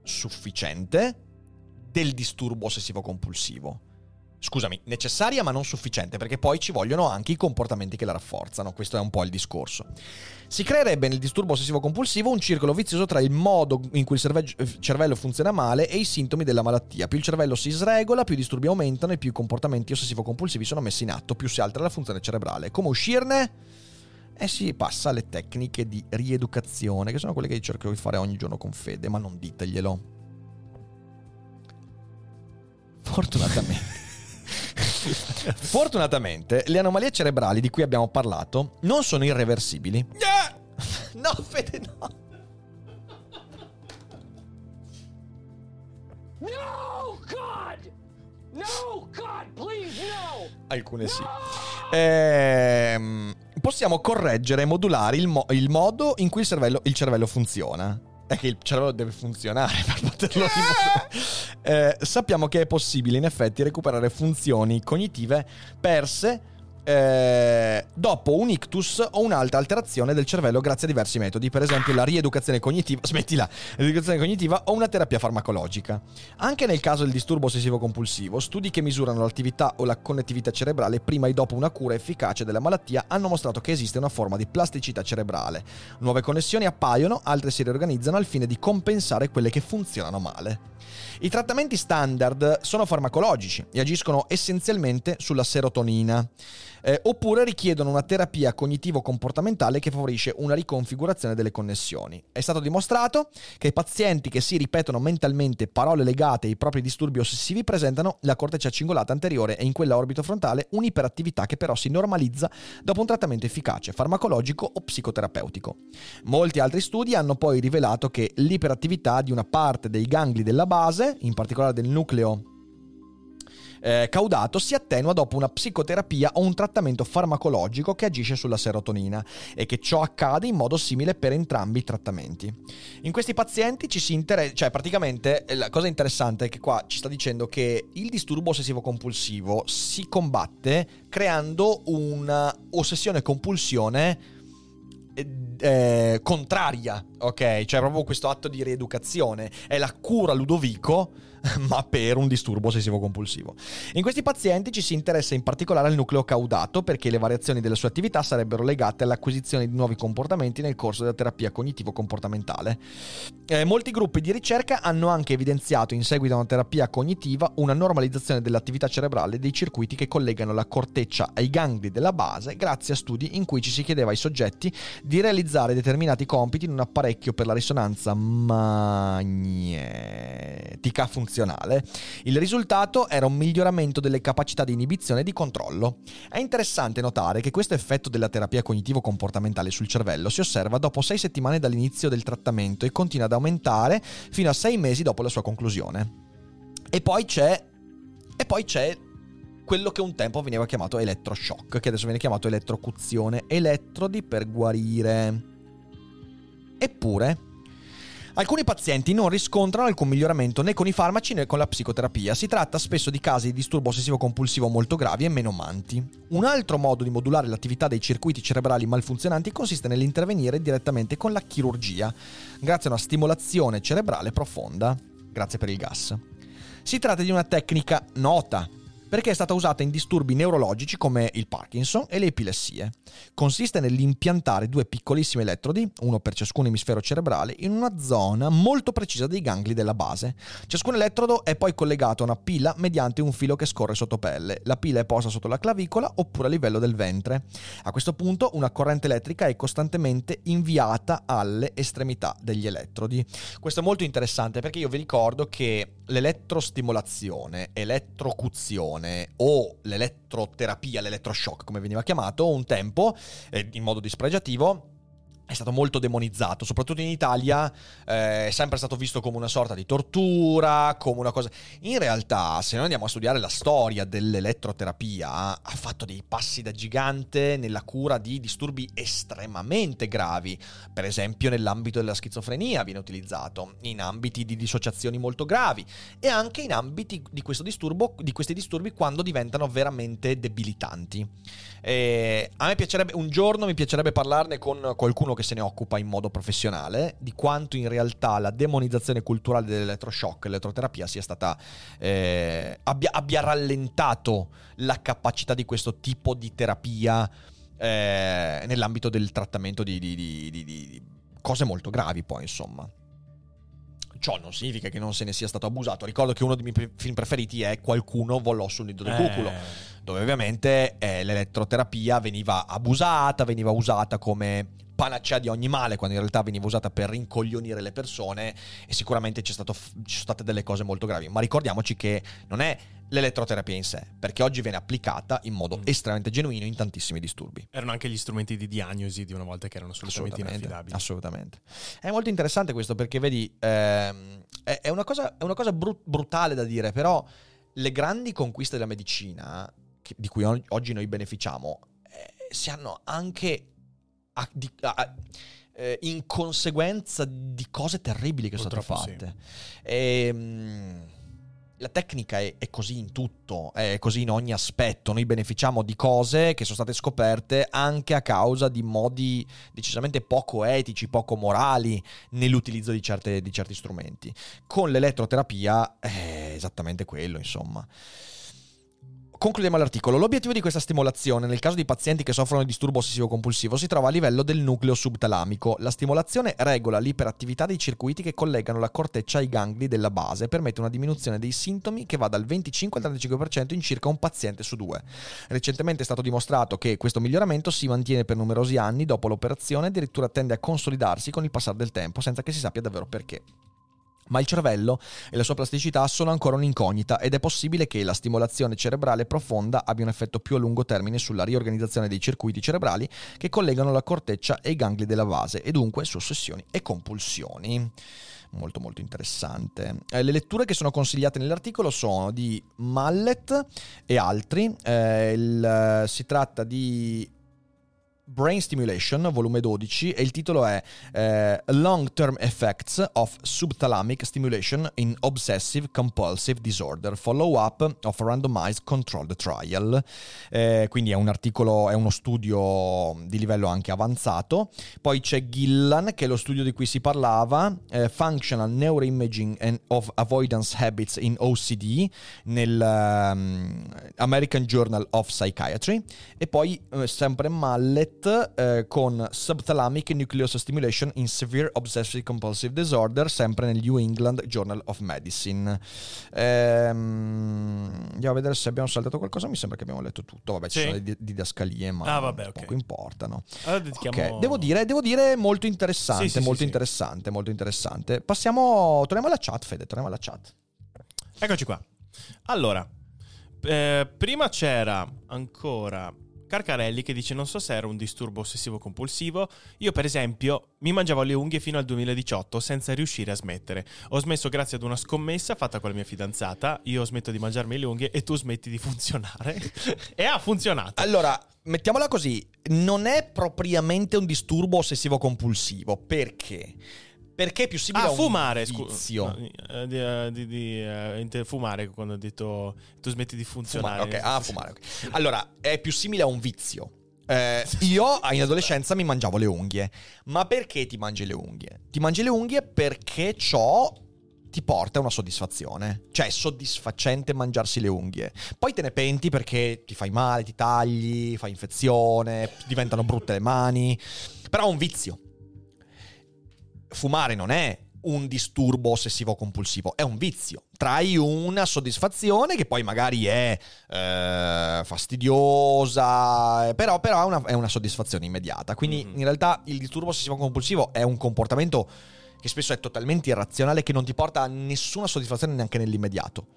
S1: sufficiente del disturbo ossessivo compulsivo. Scusami, necessaria ma non sufficiente, perché poi ci vogliono anche i comportamenti che la rafforzano. Questo è un po' il discorso. Si creerebbe nel disturbo ossessivo compulsivo un circolo vizioso tra il modo in cui il cerve- cervello funziona male e i sintomi della malattia. Più il cervello si sregola, più i disturbi aumentano e più i comportamenti ossessivo compulsivi sono messi in atto, più si altera la funzione cerebrale. Come uscirne? E si passa alle tecniche di rieducazione, che sono quelle che cerco di fare ogni giorno con fede, ma non diteglielo. Fortunatamente. Fortunatamente, le anomalie cerebrali di cui abbiamo parlato non sono irreversibili. No, Fede, no.
S4: No, God! No, God, please, no!
S1: Alcune sì. Ehm, possiamo correggere e modulare il, mo- il modo in cui il cervello, il cervello funziona. È che il cervello deve funzionare per poterlo dimostrare. Eh, sappiamo che è possibile in effetti recuperare funzioni cognitive perse eh, dopo un ictus o un'altra alterazione del cervello grazie a diversi metodi, per esempio la rieducazione cognitiva, smettila, l'educazione cognitiva o una terapia farmacologica. Anche nel caso del disturbo ossessivo compulsivo, studi che misurano l'attività o la connettività cerebrale prima e dopo una cura efficace della malattia hanno mostrato che esiste una forma di plasticità cerebrale. Nuove connessioni appaiono, altre si riorganizzano al fine di compensare quelle che funzionano male. I trattamenti standard sono farmacologici e agiscono essenzialmente sulla serotonina, eh, oppure richiedono una terapia cognitivo-comportamentale che favorisce una riconfigurazione delle connessioni. È stato dimostrato che i pazienti che si ripetono mentalmente parole legate ai propri disturbi ossessivi presentano la corteccia cingolata anteriore e in quella orbito frontale un'iperattività che però si normalizza dopo un trattamento efficace, farmacologico o psicoterapeutico. Molti altri studi hanno poi rivelato che l'iperattività di una parte dei gangli della base, in particolare del nucleo eh, caudato si attenua dopo una psicoterapia o un trattamento farmacologico che agisce sulla serotonina e che ciò accade in modo simile per entrambi i trattamenti. In questi pazienti ci si interessa, cioè praticamente eh, la cosa interessante è che qua ci sta dicendo che il disturbo ossessivo compulsivo si combatte creando una ossessione compulsione eh, contraria, ok? Cioè proprio questo atto di rieducazione. È la cura Ludovico, ma per un disturbo ossessivo compulsivo. In questi pazienti ci si interessa in particolare al nucleo caudato perché le variazioni delle sue attività sarebbero legate all'acquisizione di nuovi comportamenti nel corso della terapia cognitivo-comportamentale. Eh, molti gruppi di ricerca hanno anche evidenziato in seguito a una terapia cognitiva una normalizzazione dell'attività cerebrale dei circuiti che collegano la corteccia ai gangli della base grazie a studi in cui ci si chiedeva ai soggetti di realizzare determinati compiti in un apparecchio per la risonanza magnetica funzionale. Il risultato era un miglioramento delle capacità di inibizione e di controllo. È interessante notare che questo effetto della terapia cognitivo-comportamentale sul cervello si osserva dopo 6 settimane dall'inizio del trattamento e continua ad aumentare fino a 6 mesi dopo la sua conclusione. E poi c'è e poi c'è quello che un tempo veniva chiamato elettroshock, che adesso viene chiamato elettrocuzione, elettrodi per guarire. Eppure, alcuni pazienti non riscontrano alcun miglioramento né con i farmaci né con la psicoterapia. Si tratta spesso di casi di disturbo ossessivo-compulsivo molto gravi e menomanti. Un altro modo di modulare l'attività dei circuiti cerebrali malfunzionanti consiste nell'intervenire direttamente con la chirurgia, grazie a una stimolazione cerebrale profonda. Grazie per il gas. Si tratta di una tecnica nota perché è stata usata in disturbi neurologici come il Parkinson e le epilessie. Consiste nell'impiantare due piccolissimi elettrodi, uno per ciascun emisfero cerebrale, in una zona molto precisa dei gangli della base. Ciascun elettrodo è poi collegato a una pila mediante un filo che scorre sotto pelle. La pila è posta sotto la clavicola oppure a livello del ventre. A questo punto una corrente elettrica è costantemente inviata alle estremità degli elettrodi. Questo è molto interessante perché io vi ricordo che l'elettrostimolazione, elettrocuzione o l'elettroterapia, l'elettroshock come veniva chiamato un tempo, eh, in modo dispregiativo, è stato molto demonizzato, soprattutto in Italia eh, è sempre stato visto come una sorta di tortura, come una cosa... In realtà, se noi andiamo a studiare la storia dell'elettroterapia, ha fatto dei passi da gigante nella cura di disturbi estremamente gravi. Per esempio nell'ambito della schizofrenia viene utilizzato, in ambiti di dissociazioni molto gravi e anche in ambiti di, disturbo, di questi disturbi quando diventano veramente debilitanti. E a me piacerebbe, un giorno mi piacerebbe parlarne con qualcuno che se ne occupa in modo professionale, di quanto in realtà la demonizzazione culturale dell'elettroshock, l'elettroterapia sia stata, eh, abbia, abbia, rallentato la capacità di questo tipo di terapia eh, nell'ambito del trattamento di, di, di, di cose molto gravi poi insomma. Ciò non significa che non se ne sia stato abusato. Ricordo che uno dei miei film preferiti è Qualcuno volò sul nido del cuculo,
S2: Eh.
S1: dove ovviamente eh, l'elettroterapia veniva abusata, veniva usata come panacea di ogni male, quando in realtà veniva usata per rincoglionire le persone e sicuramente c'è stato, ci sono state delle cose molto gravi. Ma ricordiamoci che non è l'elettroterapia in sé, perché oggi viene applicata in modo
S2: Mm.
S1: estremamente genuino in tantissimi disturbi.
S2: Erano anche gli strumenti di diagnosi di una volta che erano assolutamente, inaffidabili.
S1: assolutamente. È molto interessante questo perché vedi, ehm, è, è una cosa, è una cosa bru- brutale da dire, però le grandi conquiste della medicina, che- di cui oggi noi beneficiamo, eh, si hanno anche a- di- a- eh, in conseguenza di cose terribili che sono state fatte. Ehm, la tecnica è, è così in tutto, è così in ogni aspetto. Noi beneficiamo di cose che sono state scoperte anche a causa di modi decisamente poco etici, poco morali nell'utilizzo di, certe- di certi strumenti. Con l'elettroterapia è esattamente quello, insomma. Concludiamo l'articolo. L'obiettivo di questa stimolazione, nel caso di pazienti che soffrono di disturbo ossessivo-compulsivo, si trova a livello del nucleo subtalamico. La stimolazione regola l'iperattività dei circuiti che collegano la corteccia ai gangli della base e permette una diminuzione dei sintomi che va dal 25 al 35% in circa un paziente su due. Recentemente è stato dimostrato che questo miglioramento si mantiene per numerosi anni dopo l'operazione e addirittura tende a consolidarsi con il passare del tempo, senza che si sappia davvero perché. Ma il cervello e la sua plasticità sono ancora un'incognita ed è possibile che la stimolazione cerebrale profonda abbia un effetto più a lungo termine sulla riorganizzazione dei circuiti cerebrali che collegano la corteccia e i gangli della base e dunque su ossessioni e compulsioni. Molto molto interessante. Eh, le letture che sono consigliate nell'articolo sono di Mallet e altri. Eh, il- si tratta di Brain Stimulation, volume 12, e il titolo è eh, Long Term Effects of Subthalamic Stimulation in Obsessive Compulsive Disorder, Follow Up of Randomized Controlled Trial. Eh, quindi è un articolo, è uno studio di livello anche avanzato. Poi c'è Gillan, che è lo studio di cui si parlava, eh, Functional Neuroimaging and of Avoidance Habits in OCD, nel ehm, American Journal of Psychiatry. E poi eh, sempre Mallet eh, con Subthalamic Nucleus Stimulation in Severe Obsessive Compulsive Disorder, sempre nel New England Journal of Medicine. Ehm, andiamo a vedere se abbiamo saltato qualcosa. Mi sembra che abbiamo letto tutto. Vabbè, ci
S2: Sì.
S1: sono le di- didascalie, ma
S2: Ah, vabbè, ok.
S1: poco importano.
S2: Allora dedichiamo...
S1: Ok, devo dire, devo dire molto interessante,
S2: Sì, sì,
S1: molto interessante, molto interessante. Passiamo, torniamo alla chat, Fede, torniamo alla chat.
S2: Eccoci qua. Allora, eh, prima c'era ancora Carcarelli che dice non so se era un disturbo ossessivo compulsivo. Io per esempio mi mangiavo le unghie fino al 2018 senza riuscire a smettere. Ho smesso grazie ad una scommessa fatta con la mia fidanzata. Io smetto di mangiarmi le unghie e tu smetti di funzionare. e ha funzionato.
S1: Allora, mettiamola così, non è propriamente un disturbo ossessivo compulsivo, perché? Perché è più simile
S2: Ah,
S1: a un
S2: fumare, scusa.
S1: vizio.
S2: di, eh, di- di, eh, inte- fumare quando ho detto tu smetti di funzionare.
S1: Fumare, ok, ah, fumare. ok. Allora, è più simile a un vizio. Eh, io in adolescenza mi mangiavo le unghie. Ma perché ti mangi le unghie? Ti mangi le unghie perché ho ti porta una soddisfazione. Cioè, è soddisfacente mangiarsi le unghie. Poi te ne penti perché ti fai male, ti tagli, fai infezione, diventano brutte le mani. Però è un vizio. Fumare non è un disturbo ossessivo compulsivo, è un vizio. Trai una soddisfazione che poi magari è eh, fastidiosa, eh, però, però è, una, è una soddisfazione immediata. Quindi
S2: Mhm.
S1: in realtà il disturbo ossessivo compulsivo è un comportamento che spesso è totalmente irrazionale, che non ti porta a nessuna soddisfazione neanche nell'immediato.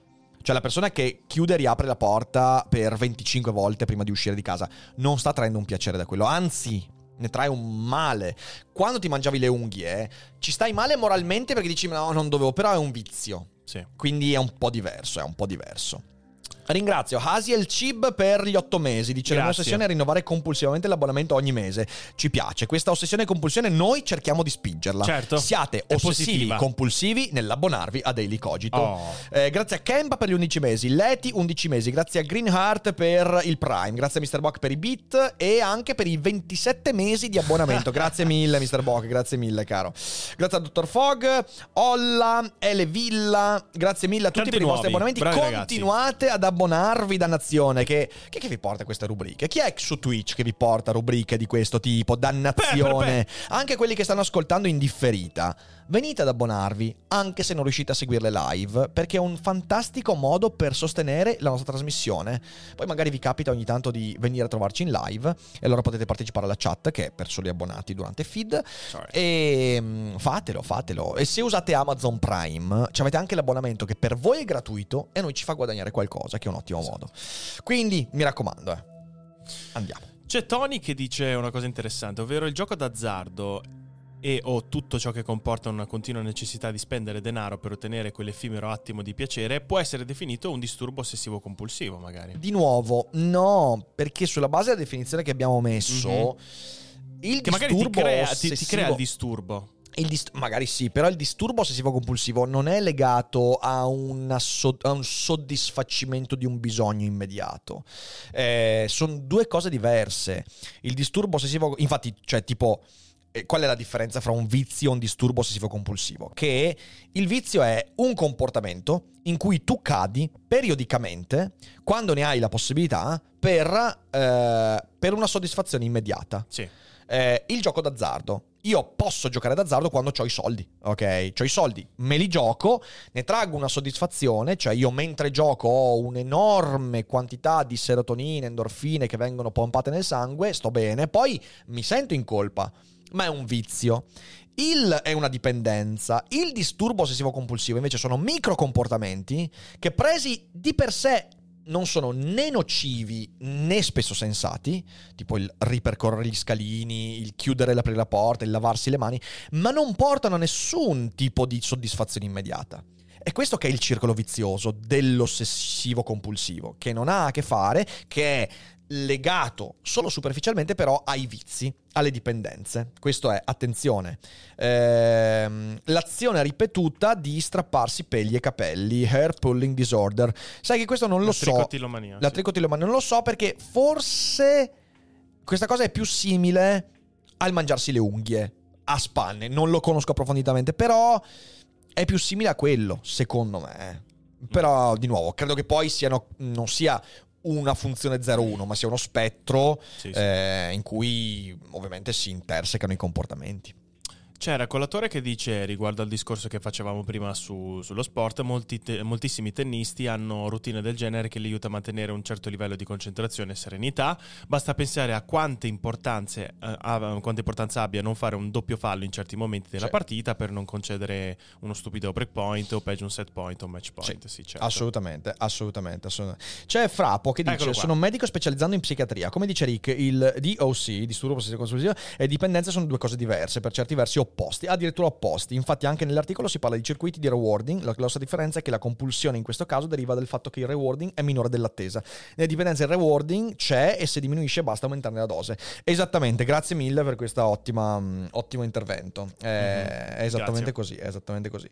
S1: Cioè la persona che chiude e riapre la porta per 25 volte prima di uscire di casa non sta traendo un piacere da quello, anzi ne trae un male. Quando ti mangiavi le unghie ci stai male moralmente perché dici no non dovevo, però è un vizio.
S2: Sì.
S1: Quindi è un po' diverso, è un po' diverso. Ringrazio Hasiel Cib per gli otto mesi. Dice la mia
S2: Grazie.
S1: ossessione è rinnovare compulsivamente l'abbonamento ogni mese. Ci piace. Questa ossessione e compulsione noi cerchiamo di spingerla.
S2: Certo.
S1: Siate
S2: È
S1: ossessivi
S2: positiva.
S1: compulsivi nell'abbonarvi a Daily Cogito.
S2: Oh.
S1: Eh, grazie a Kempa per gli 11 mesi, Leti 11 mesi, grazie a Greenheart per il Prime, grazie a Mr. Bock per i bit e anche per i 27 mesi di abbonamento. grazie mille Mr. Bock, grazie mille caro. Grazie a Dr. Fog, Olla, Ele Villa, grazie mille a tutti
S2: Tanti
S1: per i vostri
S2: nuovi,
S1: abbonamenti.
S2: bravi ragazzi.
S1: Continuate ad abbonarvi, dannazione. Che, chi è che vi porta queste rubriche? Chi è su Twitch che vi porta rubriche di questo tipo? Dannazione. Anche quelli che stanno ascoltando in differita. Venite ad abbonarvi, anche se non riuscite a seguirle live, perché è un fantastico modo per sostenere la nostra trasmissione. Poi magari vi capita ogni tanto di venire a trovarci in live e allora potete partecipare alla chat che è per soli abbonati durante feed.
S2: Sorry.
S1: E mm, fatelo, fatelo. E se usate Amazon Prime, ci avete anche l'abbonamento che per voi è gratuito e noi ci fa guadagnare qualcosa, che è un ottimo modo. Quindi mi raccomando, eh. Andiamo.
S2: C'è Tony che dice una cosa interessante, ovvero il gioco d'azzardo e o tutto ciò che comporta una continua necessità di spendere denaro per ottenere quell'effimero attimo di piacere può essere definito un disturbo ossessivo compulsivo, magari.
S1: Di nuovo, no, perché sulla base della definizione che abbiamo messo, il
S2: Mhm. Che magari ti
S1: disturbo
S2: crea, ti- ti crea il disturbo.
S1: il dist- magari sì, però il disturbo ossessivo compulsivo non è legato a, so- a un soddisfacimento di un bisogno immediato. sono due cose diverse. Il disturbo ossessivo, infatti, cioè tipo, eh, qual è la differenza fra un vizio e un disturbo ossessivo compulsivo? Che il vizio è un comportamento in cui tu cadi periodicamente quando ne hai la possibilità per, eh, per una soddisfazione immediata.
S2: Sì.
S1: Eh, il gioco d'azzardo. Io posso giocare d'azzardo quando ho i soldi, ok? Ho i soldi, me li gioco, ne traggo una soddisfazione, cioè io mentre gioco ho un'enorme quantità di serotonine, endorfine che vengono pompate nel sangue, sto bene, poi mi sento in colpa, ma è un vizio. Il è una dipendenza, il disturbo ossessivo compulsivo invece sono microcomportamenti che presi di per sé non sono né nocivi né spesso sensati, tipo il ripercorrere gli scalini, il chiudere e aprire la porta, il lavarsi le mani, ma non portano a nessun tipo di soddisfazione immediata. È questo che è il circolo vizioso dell'ossessivo compulsivo, che non ha a che fare, che è legato solo superficialmente però ai vizi, alle dipendenze. Questo è, attenzione, ehm, l'azione ripetuta di strapparsi pegli e capelli, hair pulling disorder. Sai che questo non lo
S2: La
S1: so.
S2: tricotilomania,
S1: La
S2: sì.
S1: tricotilomania non lo so perché forse questa cosa è più simile al mangiarsi le unghie a spanne. Non lo conosco approfonditamente, però è più simile a quello, secondo me. Però, di nuovo, credo che poi siano, non sia una funzione 0-1, ma sia uno spettro
S2: Sì, sì.
S1: eh, in cui ovviamente si intersecano i comportamenti.
S2: C'era Collatore che dice, riguardo al discorso che facevamo prima su- sullo sport, molti te- moltissimi tennisti hanno routine del genere che li aiuta a mantenere un certo livello di concentrazione e serenità. Basta pensare a quante, importanze, eh, ha- quanta importanza abbia non fare un doppio fallo in certi momenti della
S1: Sì.
S2: partita per non concedere uno stupido breakpoint o peggio un set point o un match point. Sì, certo.
S1: Assolutamente, assolutamente, assolutamente. C'è Frapo che dice. Sono un medico specializzando in psichiatria. Come dice Rick, il DOC, disturbo ossessivo compulsivo, e dipendenza sono due cose diverse, per certi versi opposti, addirittura opposti. Infatti, anche nell'articolo si parla di circuiti di rewarding. La grossa differenza è che la compulsione in questo caso deriva dal fatto che il rewarding è minore dell'attesa. Nella dipendenza il rewarding c'è e se diminuisce basta aumentarne la dose. Esattamente, grazie mille per questo ottimo intervento. Eh, È esattamente
S2: Grazie.
S1: così, è esattamente così.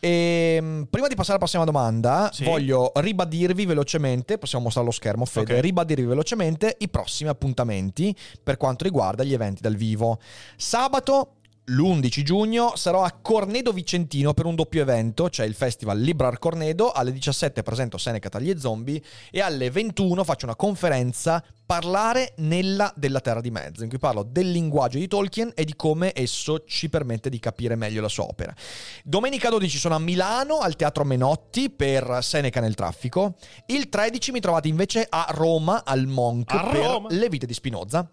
S1: E, mh, prima di passare alla prossima domanda,
S2: Sì.
S1: voglio ribadirvi velocemente, possiamo mostrare lo schermo, Fede,
S2: Ok.
S1: ribadirvi velocemente i prossimi appuntamenti per quanto riguarda gli eventi dal vivo. Sabato l'11 giugno sarò a Cornedo Vicentino per un doppio evento, cioè il festival Librar Cornedo, alle 17 presento Seneca Tagli e Zombie e alle 21 faccio una conferenza Parlare nella della Terra di Mezzo, in cui parlo del linguaggio di Tolkien e di come esso ci permette di capire meglio la sua opera. Domenica 12 sono a Milano al Teatro Menotti per Seneca nel traffico, il 13 mi trovate invece a Roma al Monk
S2: A
S1: per
S2: Roma?
S1: Le vite di Spinoza.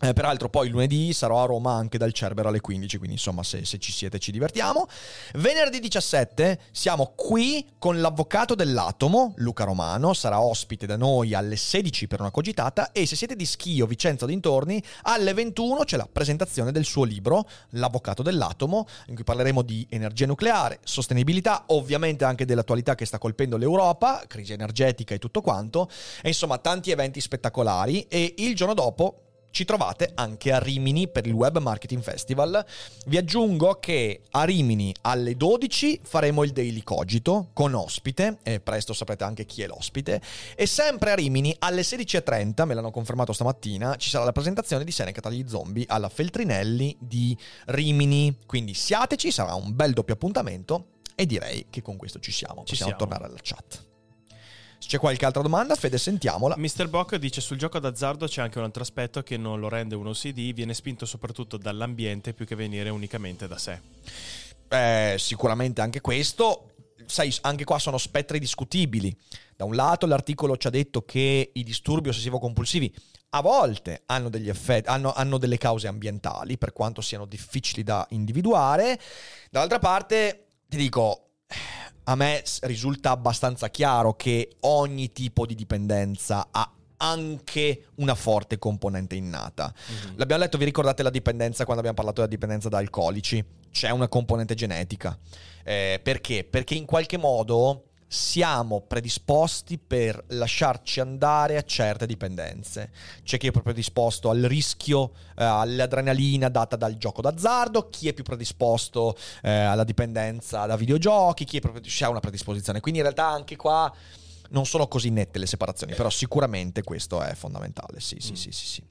S1: Eh, peraltro poi lunedì sarò a Roma anche dal Cerbero alle 15, quindi insomma se, se ci siete ci divertiamo. Venerdì 17 siamo qui con l'avvocato dell'atomo, Luca Romano, sarà ospite da noi alle 16 per una cogitata e se siete di Schio, Vicenza o dintorni, alle 21 c'è la presentazione del suo libro, L'avvocato dell'atomo, in cui parleremo di energia nucleare, sostenibilità, ovviamente anche dell'attualità che sta colpendo l'Europa, crisi energetica e tutto quanto, e insomma tanti eventi spettacolari e il giorno dopo ci trovate anche a Rimini per il Web Marketing Festival. Vi aggiungo che a Rimini alle 12 faremo il Daily Cogito con ospite, e presto saprete anche chi è l'ospite, e sempre a Rimini alle 16.30, me l'hanno confermato stamattina, ci sarà la presentazione di Seneca Tagli Zombie alla Feltrinelli di Rimini. Quindi siateci, sarà un bel doppio appuntamento e direi che con questo ci siamo.
S2: Ci
S1: Possiamo
S2: siamo.
S1: tornare alla chat. Se c'è qualche altra domanda, Fede, sentiamola.
S2: Mr. Bock dice sul gioco d'azzardo c'è anche un altro aspetto che non lo rende un OCD, viene spinto soprattutto dall'ambiente più che venire unicamente da sé.
S1: Eh, sicuramente anche questo. Sai, anche qua sono spettri discutibili. Da un lato l'articolo ci ha detto che i disturbi ossessivo-compulsivi a volte hanno degli effetti, hanno, hanno delle cause ambientali, per quanto siano difficili da individuare. Dall'altra parte, ti dico, a me risulta abbastanza chiaro che ogni tipo di dipendenza ha anche una forte componente innata. L'abbiamo letto, vi ricordate la dipendenza quando abbiamo parlato della dipendenza da alcolici? C'è una componente genetica. Eh, perché? Perché in qualche modo siamo predisposti per lasciarci andare a certe dipendenze. C'è chi è più predisposto al rischio, eh, all'adrenalina data dal gioco d'azzardo, chi è più predisposto eh, alla dipendenza da videogiochi, chi è proprio, c'è una predisposizione. Quindi in realtà anche qua non sono così nette le separazioni, però sicuramente questo è fondamentale. Sì, sì,
S2: Mm.
S1: sì, sì, sì.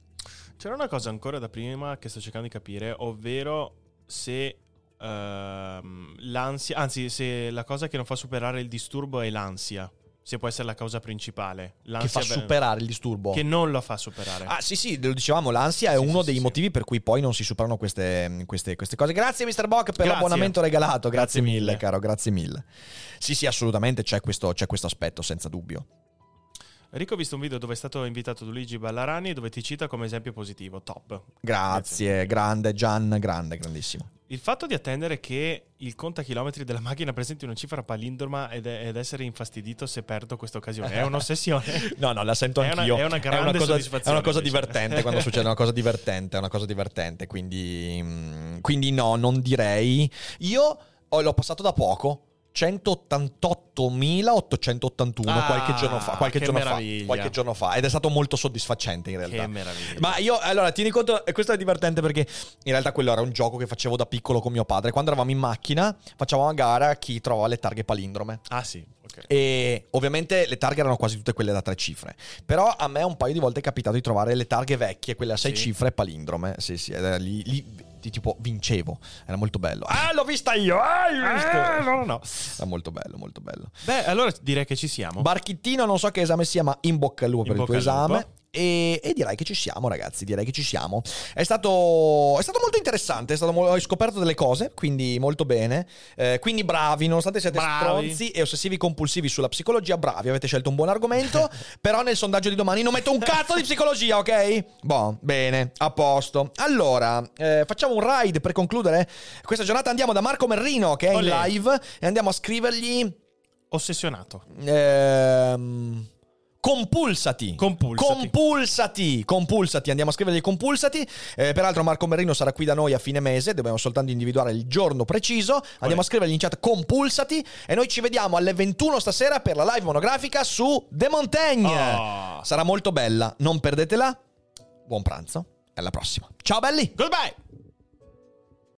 S2: C'era una cosa ancora da prima che sto cercando di capire, ovvero se ehm, l'ansia, anzi se la cosa che non fa superare il disturbo è l'ansia, se può essere la causa principale.
S1: Che
S2: L'ansia
S1: fa
S2: beh,
S1: superare il disturbo.
S2: Che non lo fa superare.
S1: Ah, sì, sì, lo dicevamo, l'ansia è
S2: Sì,
S1: uno
S2: sì,
S1: dei
S2: sì,
S1: motivi per cui poi non si superano queste, queste- queste cose. Grazie, Mr. Bock, per
S2: Grazie.
S1: l'abbonamento regalato. Grazie,
S2: Grazie
S1: mille,
S2: mille.
S1: caro, grazie mille. Sì, sì, assolutamente c'è questo, c'è questo aspetto, senza dubbio.
S2: Enrico ho visto un video dove è stato invitato Luigi Ballarani dove ti cita come esempio positivo. Top.
S1: Grazie, grande, Gian, grande, grandissimo.
S2: Il fatto di attendere che il contachilometri della macchina presenti una cifra palindroma ed, ed essere infastidito se perdo questa occasione è un'ossessione.
S1: No, no, la sento
S2: È una-
S1: anch'io.
S2: è una grande
S1: cosa,
S2: soddisfazione,
S1: È una cosa
S2: invece.
S1: divertente quando succede una cosa divertente, è una cosa divertente, quindi, mm, quindi no, non direi. Io ho- l'ho passato da poco. 188.881
S2: Ah,
S1: qualche giorno fa, qualche
S2: che
S1: giorno fa, qualche giorno fa ed è stato molto soddisfacente in realtà.
S2: che meraviglia.
S1: Ma io, allora, tieni conto, e questo è divertente perché in realtà quello era un gioco che facevo da piccolo con mio padre. Quando eravamo in macchina, facevamo una gara a chi trovava le targhe palindrome.
S2: Ah sì, ok.
S1: E ovviamente le targhe erano quasi tutte quelle da tre cifre. Però a me un paio di volte è capitato di trovare le targhe vecchie, quelle a sei
S2: Sì.
S1: cifre palindrome. Sì, sì, lì, lì di tipo vincevo. Era molto bello. Ah, l'ho vista io! Ah, hai visto?
S2: Ah, no, no, no.
S1: Era molto bello, molto bello.
S2: Beh, allora direi che ci siamo.
S1: Barchittino, non so che esame sia, ma in bocca al lupo
S2: In
S1: per il tuo
S2: al lupo.
S1: E, e direi che ci siamo, ragazzi. Direi che ci siamo. È stato, è stato molto interessante. È stato ho scoperto delle cose, quindi molto bene. Eh, quindi bravi, nonostante siate
S2: Bravi.
S1: stronzi e ossessivi compulsivi sulla psicologia, bravi. Avete scelto un buon argomento. però nel sondaggio di domani non metto un cazzo di psicologia, ok? Boh, bene, a posto. Allora, eh, facciamo un ride per concludere questa giornata. Andiamo da Marco Merrino, che è in
S2: Olè.
S1: live, e andiamo a scrivergli.
S2: Ossessionato.
S1: Ehm, compulsati.
S2: Compulsati.
S1: Compulsati. Compulsati. Andiamo a scrivergli compulsati. Eh, peraltro Marco Merino sarà qui da noi a fine mese. Dobbiamo soltanto individuare il giorno preciso. Andiamo a scrivergli in chat compulsati. E noi ci vediamo alle 21 stasera per la live monografica su The Montaigne.
S2: Oh.
S1: Sarà molto bella. Non perdetela. Buon pranzo. E alla prossima. Ciao belli.
S2: Goodbye.